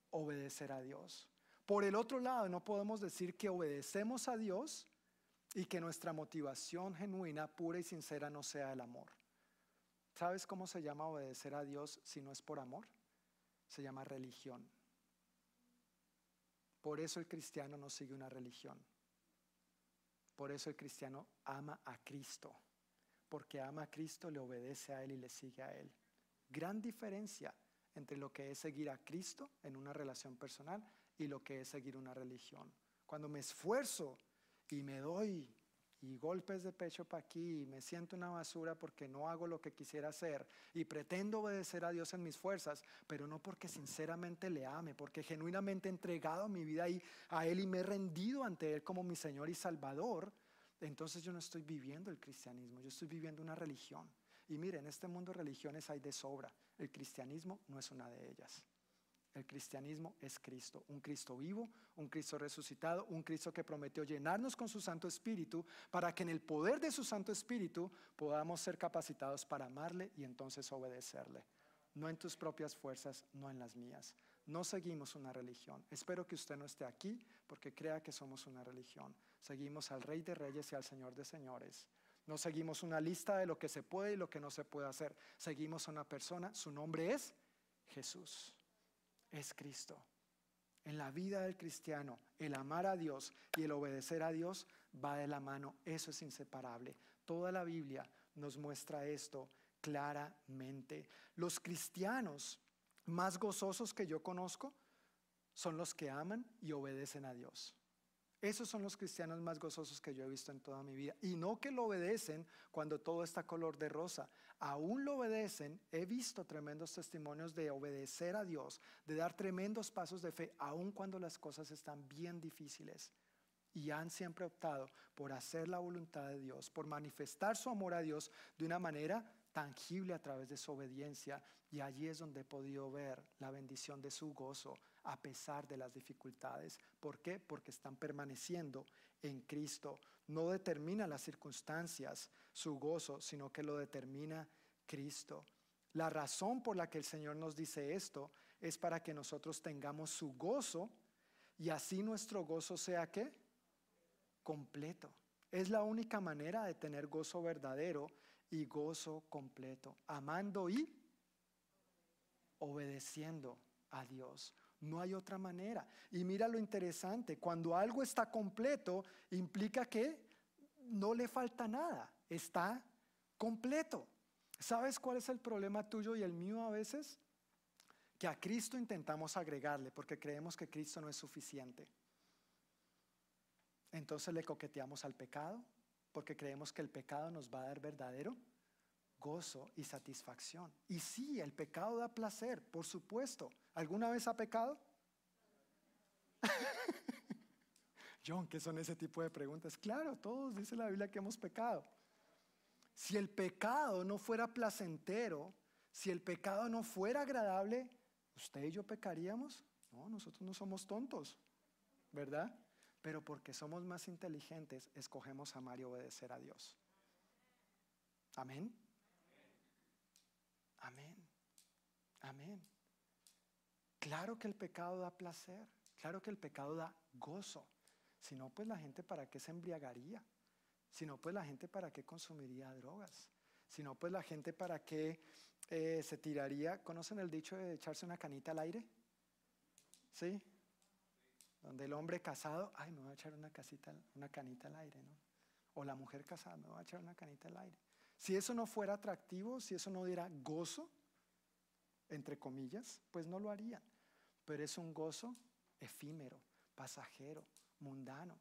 obedecer a Dios. Por el otro lado, no podemos decir que obedecemos a Dios y que nuestra motivación genuina, pura y sincera no sea el amor. ¿Sabes cómo se llama obedecer a Dios si no es por amor? Se llama religión. Por eso el cristiano no sigue una religión. Por eso el cristiano ama a Cristo. Porque ama a Cristo, le obedece a Él y le sigue a Él. Gran diferencia entre lo que es seguir a Cristo en una relación personal y lo que es seguir una religión. Cuando me esfuerzo y me doy y golpes de pecho para aquí y me siento una basura porque no hago lo que quisiera hacer y pretendo obedecer a Dios en mis fuerzas, pero no porque sinceramente le ame, porque genuinamente he entregado mi vida a Él y me he rendido ante Él como mi Señor y Salvador, entonces yo no estoy viviendo el cristianismo, yo estoy viviendo una religión. Y mire, en este mundo religiones hay de sobra, el cristianismo no es una de ellas. El cristianismo es Cristo, un Cristo vivo, un Cristo resucitado, un Cristo que prometió llenarnos con su Santo Espíritu para que en el poder de su Santo Espíritu podamos ser capacitados para amarle y entonces obedecerle. No en tus propias fuerzas, no en las mías. No seguimos una religión. Espero que usted no esté aquí porque crea que somos una religión. Seguimos al Rey de Reyes y al Señor de Señores. No seguimos una lista de lo que se puede y lo que no se puede hacer. Seguimos a una persona, su nombre es Jesús es Cristo. En la vida del cristiano, el amar a Dios y el obedecer a Dios va de la mano. Eso es inseparable. Toda la Biblia nos muestra esto claramente. Los cristianos más gozosos que yo conozco son los que aman y obedecen a Dios. Esos son los cristianos más gozosos que yo he visto en toda mi vida. Y no que lo obedecen cuando todo está color de rosa. Aún lo obedecen. He visto tremendos testimonios de obedecer a Dios, de dar tremendos pasos de fe, aun cuando las cosas están bien difíciles. Y han siempre optado por hacer la voluntad de Dios, por manifestar su amor a Dios de una manera tangible a través de su obediencia. Y allí es donde he podido ver la bendición de su gozo a pesar de las dificultades. ¿Por qué? Porque están permaneciendo en Cristo. No determina las circunstancias su gozo, sino que lo determina Cristo. La razón por la que el Señor nos dice esto es para que nosotros tengamos su gozo y así nuestro gozo sea qué? Completo. Es la única manera de tener gozo verdadero y gozo completo, amando y obedeciendo a Dios. No hay otra manera. Y mira lo interesante, cuando algo está completo, implica que no le falta nada, está completo. ¿Sabes cuál es el problema tuyo y el mío a veces? Que a Cristo intentamos agregarle porque creemos que Cristo no es suficiente. Entonces le coqueteamos al pecado porque creemos que el pecado nos va a dar verdadero gozo y satisfacción. Y sí, el pecado da placer, por supuesto. ¿Alguna vez ha pecado? (laughs) John, ¿qué son ese tipo de preguntas? Claro, todos dice la Biblia que hemos pecado. Si el pecado no fuera placentero, si el pecado no fuera agradable, ¿usted y yo pecaríamos? No, nosotros no somos tontos, ¿verdad? Pero porque somos más inteligentes, escogemos amar y obedecer a Dios. Amén. Amén. Amén. Claro que el pecado da placer, claro que el pecado da gozo. Si no, pues la gente para qué se embriagaría. Si no, pues la gente para qué consumiría drogas. Si no, pues la gente para qué eh, se tiraría. ¿Conocen el dicho de echarse una canita al aire? ¿Sí? Donde el hombre casado, ay, me voy a echar una, una canita al aire, ¿no? O la mujer casada, me voy a echar una canita al aire. Si eso no fuera atractivo, si eso no diera gozo, entre comillas, pues no lo harían. Pero es un gozo efímero, pasajero, mundano.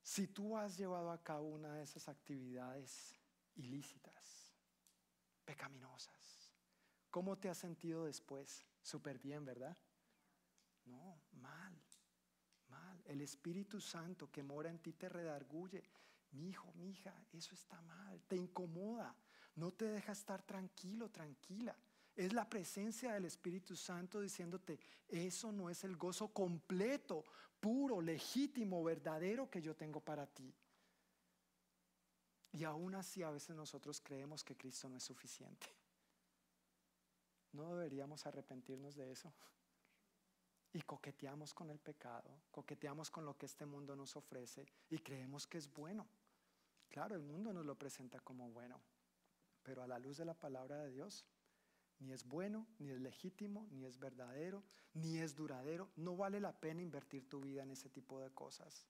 Si tú has llevado a cabo una de esas actividades ilícitas, pecaminosas, ¿cómo te has sentido después? Súper bien, ¿verdad? No, mal, mal. El Espíritu Santo que mora en ti te redarguye mi hijo, mi hija, eso está mal, te incomoda, no te deja estar tranquilo, tranquila. Es la presencia del Espíritu Santo diciéndote, eso no es el gozo completo, puro, legítimo, verdadero que yo tengo para ti. Y aún así a veces nosotros creemos que Cristo no es suficiente. ¿No deberíamos arrepentirnos de eso? Y coqueteamos con el pecado, coqueteamos con lo que este mundo nos ofrece y creemos que es bueno. Claro, el mundo nos lo presenta como bueno, pero a la luz de la palabra de Dios, ni es bueno, ni es legítimo, ni es verdadero, ni es duradero. No vale la pena invertir tu vida en ese tipo de cosas.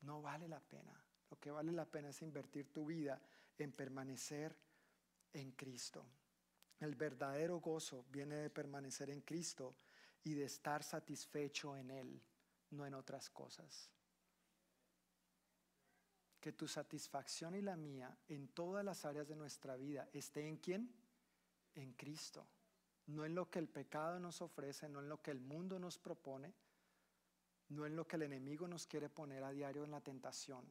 No vale la pena. Lo que vale la pena es invertir tu vida en permanecer en Cristo. El verdadero gozo viene de permanecer en Cristo y de estar satisfecho en Él, no en otras cosas que tu satisfacción y la mía en todas las áreas de nuestra vida esté en quién? En Cristo. No en lo que el pecado nos ofrece, no en lo que el mundo nos propone, no en lo que el enemigo nos quiere poner a diario en la tentación.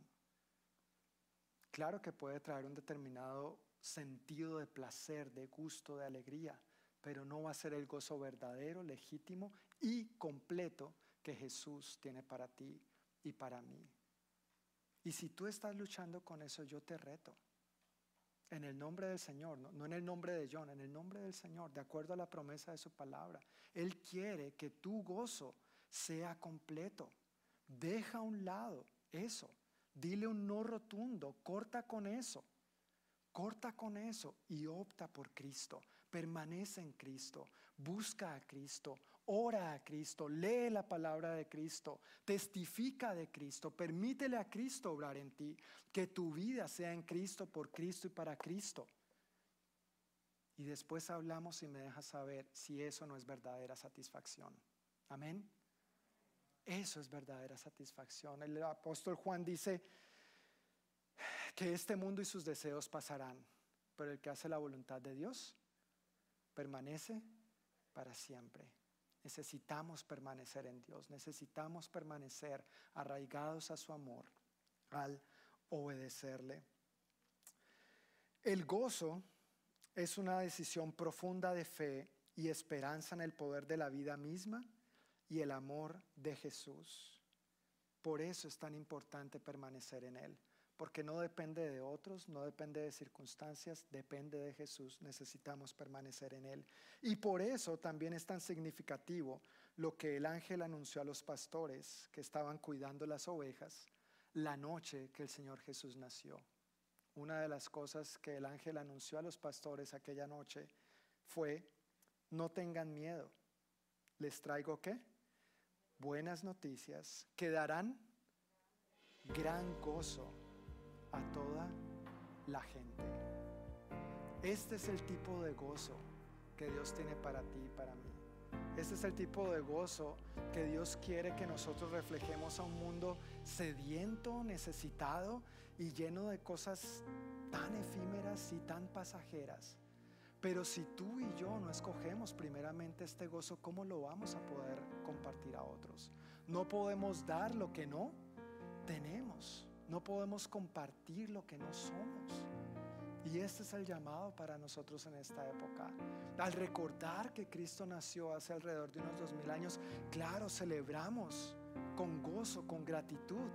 Claro que puede traer un determinado sentido de placer, de gusto, de alegría, pero no va a ser el gozo verdadero, legítimo y completo que Jesús tiene para ti y para mí. Y si tú estás luchando con eso, yo te reto. En el nombre del Señor, no, en el nombre de John, en el nombre del Señor, de acuerdo a la promesa de su palabra. Él quiere que tu gozo sea completo. Deja a un lado eso. Dile un no rotundo, corta con eso. Corta con eso y opta por Cristo. Permanece en Cristo. Busca a Cristo. Ora a Cristo. Lee la palabra de Cristo. Testifica de Cristo. Permítele a Cristo obrar en ti. Que tu vida sea en Cristo, por Cristo y para Cristo. Y después hablamos y me dejas saber si eso no es verdadera satisfacción. Amén. Eso es verdadera satisfacción. El apóstol Juan dice que este mundo y sus deseos pasarán, pero el que hace la voluntad de Dios permanece para siempre. Necesitamos permanecer en Dios, necesitamos permanecer arraigados a su amor al obedecerle. El gozo es una decisión profunda de fe y esperanza en el poder de la vida misma y el amor de Jesús. Por eso es tan importante permanecer en Él, porque no depende de otros, no depende de circunstancias, depende de Jesús, necesitamos permanecer en Él. Y por eso también es tan significativo lo que el ángel anunció a los pastores que estaban cuidando las ovejas la noche que el Señor Jesús nació. Una de las cosas que el ángel anunció a los pastores aquella noche fue, no tengan miedo, les traigo qué? buenas noticias que darán gran gozo a toda la gente. Este es el tipo de gozo que Dios tiene para ti y para mí. Este es el tipo de gozo que Dios quiere que nosotros reflejemos a un mundo sediento, necesitado y lleno de cosas tan efímeras y tan pasajeras. Pero si tú y yo no escogemos primeramente este gozo, ¿cómo lo vamos a poder compartir a otros? No podemos dar lo que no tenemos. No podemos compartir lo que no somos. Y este es el llamado para nosotros en esta época. Al recordar que Cristo nació hace alrededor de unos dos mil años, claro, celebramos con gozo, con gratitud,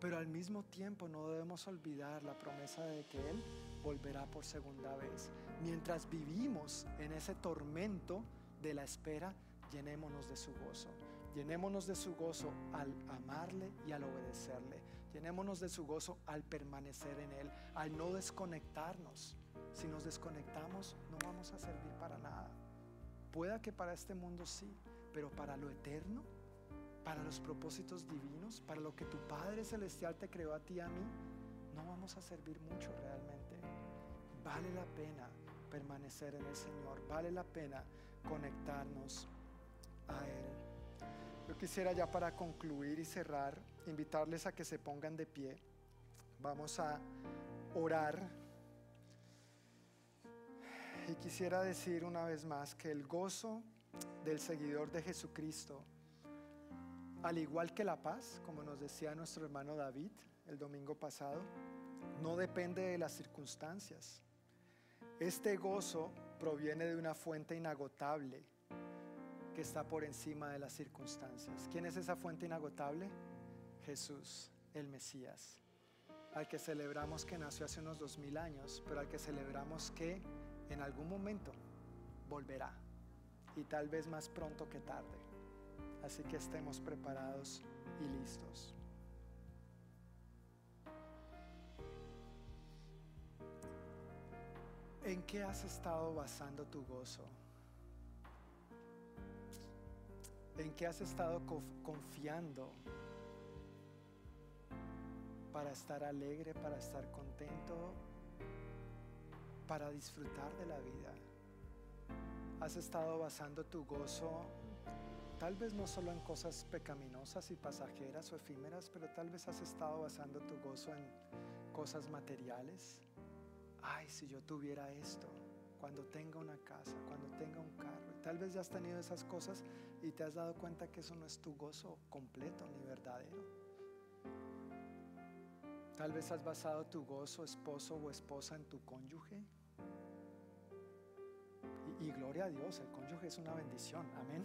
pero al mismo tiempo no debemos olvidar la promesa de que Él volverá por segunda vez. Mientras vivimos en ese tormento de la espera, llenémonos de su gozo. Llenémonos de su gozo al amarle y al obedecerle. Llenémonos de su gozo al permanecer en Él, al no desconectarnos. Si nos desconectamos, no vamos a servir para nada. Pueda que para este mundo sí, pero para lo eterno, para los propósitos divinos, para lo que tu Padre Celestial te creó a ti y a mí, no vamos a servir mucho realmente vale la pena permanecer en el Señor, vale la pena conectarnos. Quisiera ya para concluir y cerrar, invitarles a que se pongan de pie. Vamos a orar. Y quisiera decir una vez más que el gozo del seguidor de Jesucristo, al igual que la paz, como nos decía nuestro hermano David el domingo pasado, no depende de las circunstancias, este gozo proviene de una fuente inagotable que está por encima de las circunstancias. ¿Quién es esa fuente inagotable? Jesús, el Mesías, al que celebramos que nació hace unos dos mil años, pero al que celebramos que en algún momento volverá y tal vez más pronto que tarde. Así que estemos preparados y listos. ¿En qué has estado basando tu gozo? ¿En qué has estado confiando para estar alegre, para estar contento, para disfrutar de la vida? ¿Has estado basando tu gozo tal vez no solo en cosas pecaminosas y pasajeras o efímeras, pero tal vez has estado basando tu gozo en cosas materiales? ay, si yo tuviera esto, cuando tenga una casa, cuando tenga un carro. tal vez ya has tenido esas cosas y te has dado cuenta que eso no es tu gozo completo ni verdadero. Tal vez has basado tu gozo, esposo o esposa, en tu cónyuge. Y gloria a Dios, el cónyuge es una bendición, amén.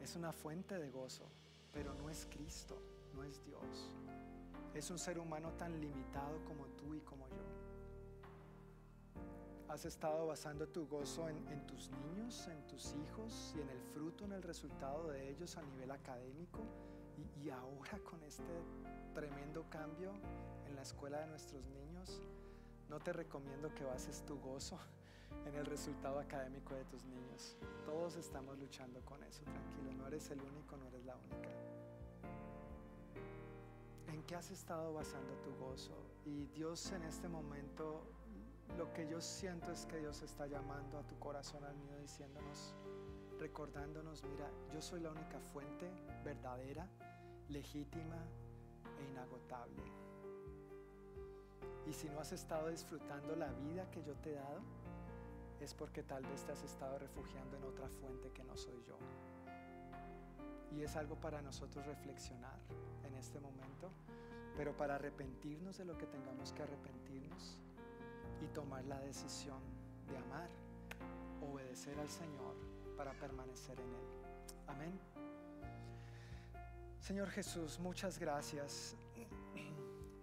Es una fuente de gozo, pero no es Cristo, no es Dios. Es un ser humano tan limitado como tú y como yo. ¿Has estado basando tu gozo en, tus niños, en tus hijos y en el fruto, en el resultado de ellos a nivel académico? Y, y ahora con este tremendo cambio en la escuela de nuestros niños, no te recomiendo que bases tu gozo en el resultado académico de tus niños. Todos estamos luchando con eso, tranquilo, no eres el único, no eres la única. ¿En qué has estado basando tu gozo? Y Dios en este momento, lo que yo siento es que Dios está llamando a tu corazón, al mío, diciéndonos, recordándonos, mira, yo soy la única fuente verdadera, legítima e inagotable. Y si no has estado disfrutando la vida que yo te he dado, es porque tal vez te has estado refugiando en otra fuente que no soy yo. Y es algo para nosotros reflexionar en este momento, pero para arrepentirnos de lo que tengamos que arrepentirnos y tomar la decisión de amar, obedecer al Señor para permanecer en Él. Amén. Señor Jesús, muchas gracias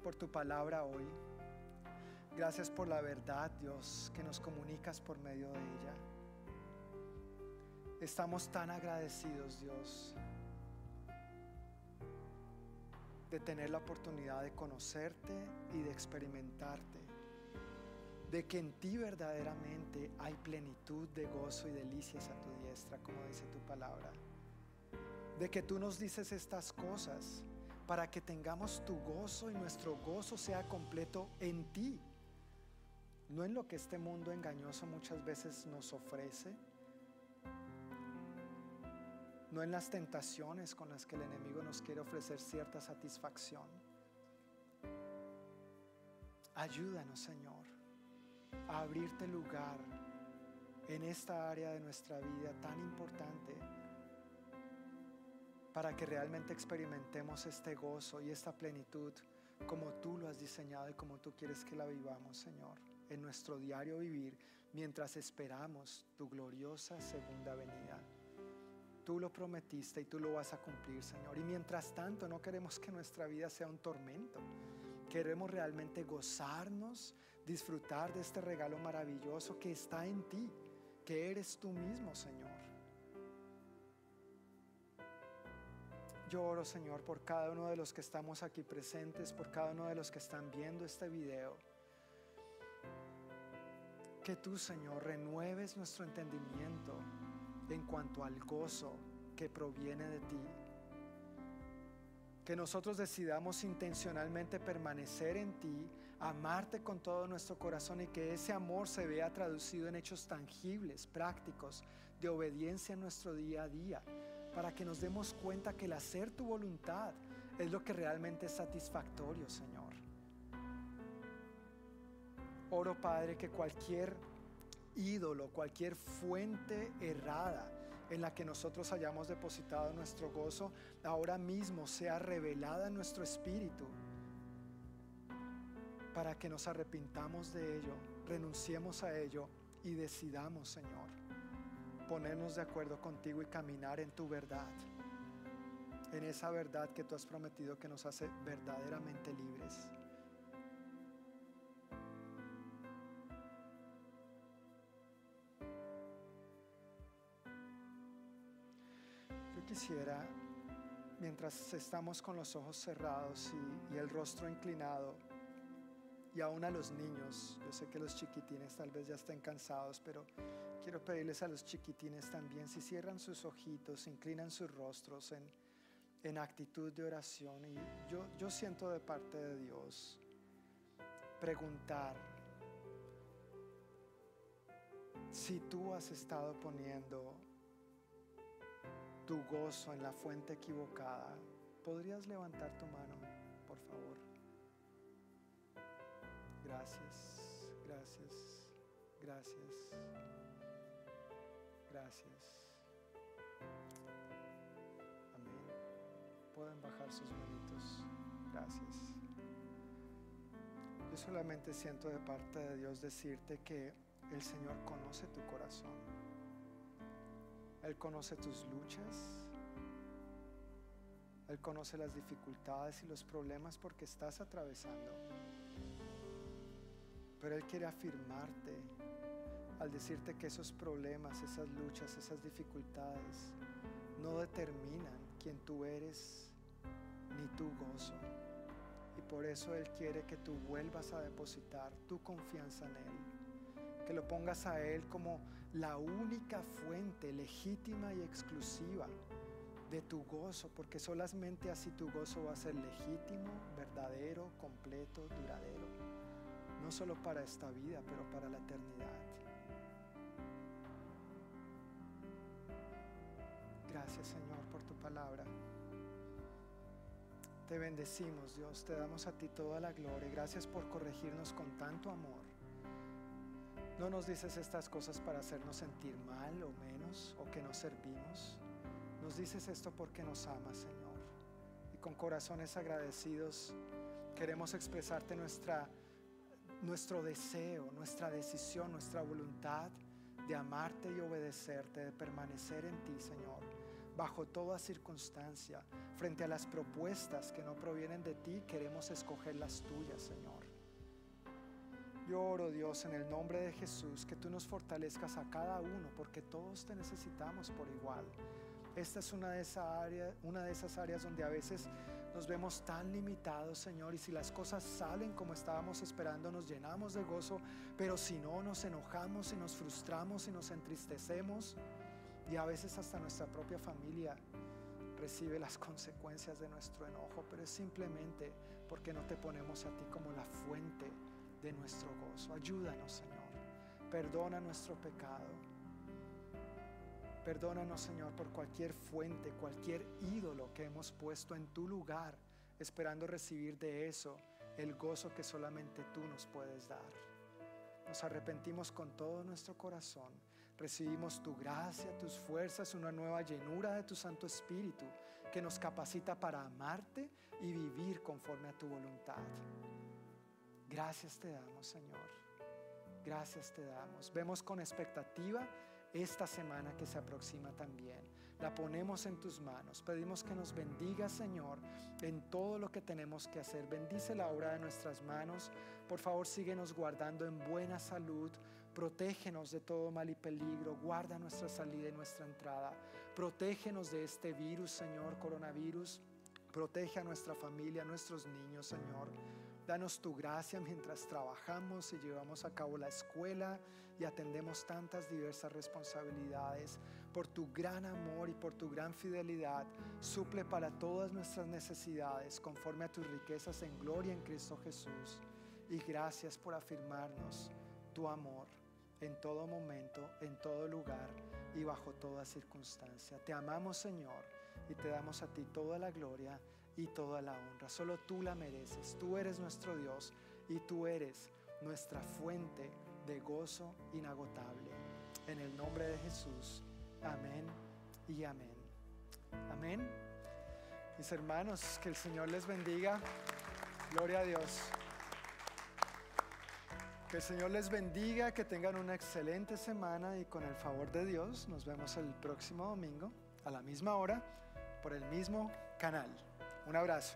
por tu palabra hoy. Gracias por la verdad, Dios, que nos comunicas por medio de ella. Estamos tan agradecidos, Dios, de tener la oportunidad de conocerte y de experimentarte, de que en ti verdaderamente hay plenitud de gozo y delicias a tu diestra, como dice tu palabra, de que tú nos dices estas cosas para que tengamos tu gozo y nuestro gozo sea completo en ti. No en lo que este mundo engañoso muchas veces nos ofrece, no en las tentaciones con las que el enemigo nos quiere ofrecer cierta satisfacción. Ayúdanos, Señor, a abrirte lugar en esta área de nuestra vida tan importante para que realmente experimentemos este gozo y esta plenitud como tú lo has diseñado y como tú quieres que la vivamos, Señor en nuestro diario vivir mientras esperamos tu gloriosa segunda venida. Tú lo prometiste y tú lo vas a cumplir, Señor. Y mientras tanto no queremos que nuestra vida sea un tormento. Queremos realmente gozarnos, disfrutar de este regalo maravilloso que está en ti, que eres tú mismo, Señor. Yo oro, Señor, por cada uno de los que estamos aquí presentes, por cada uno de los que están viendo este video que tú, Señor, renueves nuestro entendimiento en cuanto al gozo que proviene de ti. Que nosotros decidamos intencionalmente permanecer en ti, amarte con todo nuestro corazón y que ese amor se vea traducido en hechos tangibles, prácticos, de obediencia en nuestro día a día, para que nos demos cuenta que el hacer tu voluntad es lo que realmente es satisfactorio, Señor. Oro, Padre, que cualquier ídolo, cualquier fuente errada en la que nosotros hayamos depositado nuestro gozo, ahora mismo sea revelada en nuestro espíritu para que nos arrepintamos de ello, renunciemos a ello y decidamos, Señor, ponernos de acuerdo contigo y caminar en tu verdad, en esa verdad que tú has prometido que nos hace verdaderamente libres. Quisiera, mientras estamos con los ojos cerrados y, el rostro inclinado, y aún a los niños, yo sé que los chiquitines tal vez ya estén cansados, pero quiero pedirles a los chiquitines también, si cierran sus ojitos, inclinan sus rostros en, en actitud de oración, y yo, yo siento de parte de Dios preguntar si tú has estado poniendo tu gozo en la fuente equivocada, ¿podrías levantar tu mano, por favor? Gracias, gracias, gracias, gracias. Amén. Pueden bajar sus manitos. Gracias. Yo solamente siento de parte de Dios decirte que el Señor conoce tu corazón. Él conoce tus luchas. Él conoce las dificultades y los problemas porque estás atravesando. Pero Él quiere afirmarte al decirte que esos problemas, esas luchas, esas dificultades no determinan quién tú eres ni tu gozo. Y por eso Él quiere que tú vuelvas a depositar tu confianza en Él. Que lo pongas a Él como la única fuente legítima y exclusiva de tu gozo, porque solamente así tu gozo va a ser legítimo, verdadero, completo, duradero. No solo para esta vida, pero para la eternidad. Gracias Señor por tu palabra. Te bendecimos Dios, te damos a ti toda la gloria. Gracias por corregirnos con tanto amor. No nos dices estas cosas para hacernos sentir mal o menos o que no servimos. Nos dices esto porque nos amas, Señor. Y con corazones agradecidos queremos expresarte nuestra, nuestro deseo, nuestra decisión, nuestra voluntad de amarte y obedecerte, de permanecer en ti, Señor, bajo toda circunstancia. Frente a las propuestas que no provienen de ti, queremos escoger las tuyas, Señor. Yo oro, Dios, en el nombre de Jesús, que tú nos fortalezcas a cada uno, porque todos te necesitamos por igual. Esta es una de, esas áreas, una de esas áreas donde a veces nos vemos tan limitados, Señor, y si las cosas salen como estábamos esperando, nos llenamos de gozo, pero si no, nos enojamos y nos frustramos y nos entristecemos, y a veces hasta nuestra propia familia recibe las consecuencias de nuestro enojo, pero es simplemente porque no te ponemos a ti como la fuente de nuestro gozo. Ayúdanos, Señor. Perdona nuestro pecado. Perdónanos, Señor, por cualquier fuente, cualquier ídolo que hemos puesto en tu lugar, esperando recibir de eso el gozo que solamente tú nos puedes dar. Nos arrepentimos con todo nuestro corazón. Recibimos tu gracia, tus fuerzas, una nueva llenura de tu Santo Espíritu que nos capacita para amarte y vivir conforme a tu voluntad. Gracias te damos, Señor. Gracias te damos. Vemos con expectativa esta semana que se aproxima también. La ponemos en tus manos. Pedimos que nos bendiga, Señor, en todo lo que tenemos que hacer. Bendice la obra de nuestras manos. Por favor, síguenos guardando en buena salud. Protégenos de todo mal y peligro. Guarda nuestra salida y nuestra entrada. Protégenos de este virus, Señor, coronavirus. Protege a nuestra familia, a nuestros niños, Señor. Danos tu gracia mientras trabajamos y llevamos a cabo la escuela y atendemos tantas diversas responsabilidades. Por tu gran amor y por tu gran fidelidad, suple para todas nuestras necesidades conforme a tus riquezas en gloria en Cristo Jesús. Y gracias por afirmarnos tu amor en todo momento, en todo lugar y bajo toda circunstancia. Te amamos Señor y te damos a ti toda la gloria y toda la honra. Solo tú la mereces. Tú eres nuestro Dios y tú eres nuestra fuente de gozo inagotable. En el nombre de Jesús. Amén y amén. Amén. Mis hermanos, que el Señor les bendiga. Gloria a Dios. Que el Señor les bendiga, que tengan una excelente semana y con el favor de Dios nos vemos el próximo domingo a la misma hora por el mismo canal. Un abrazo.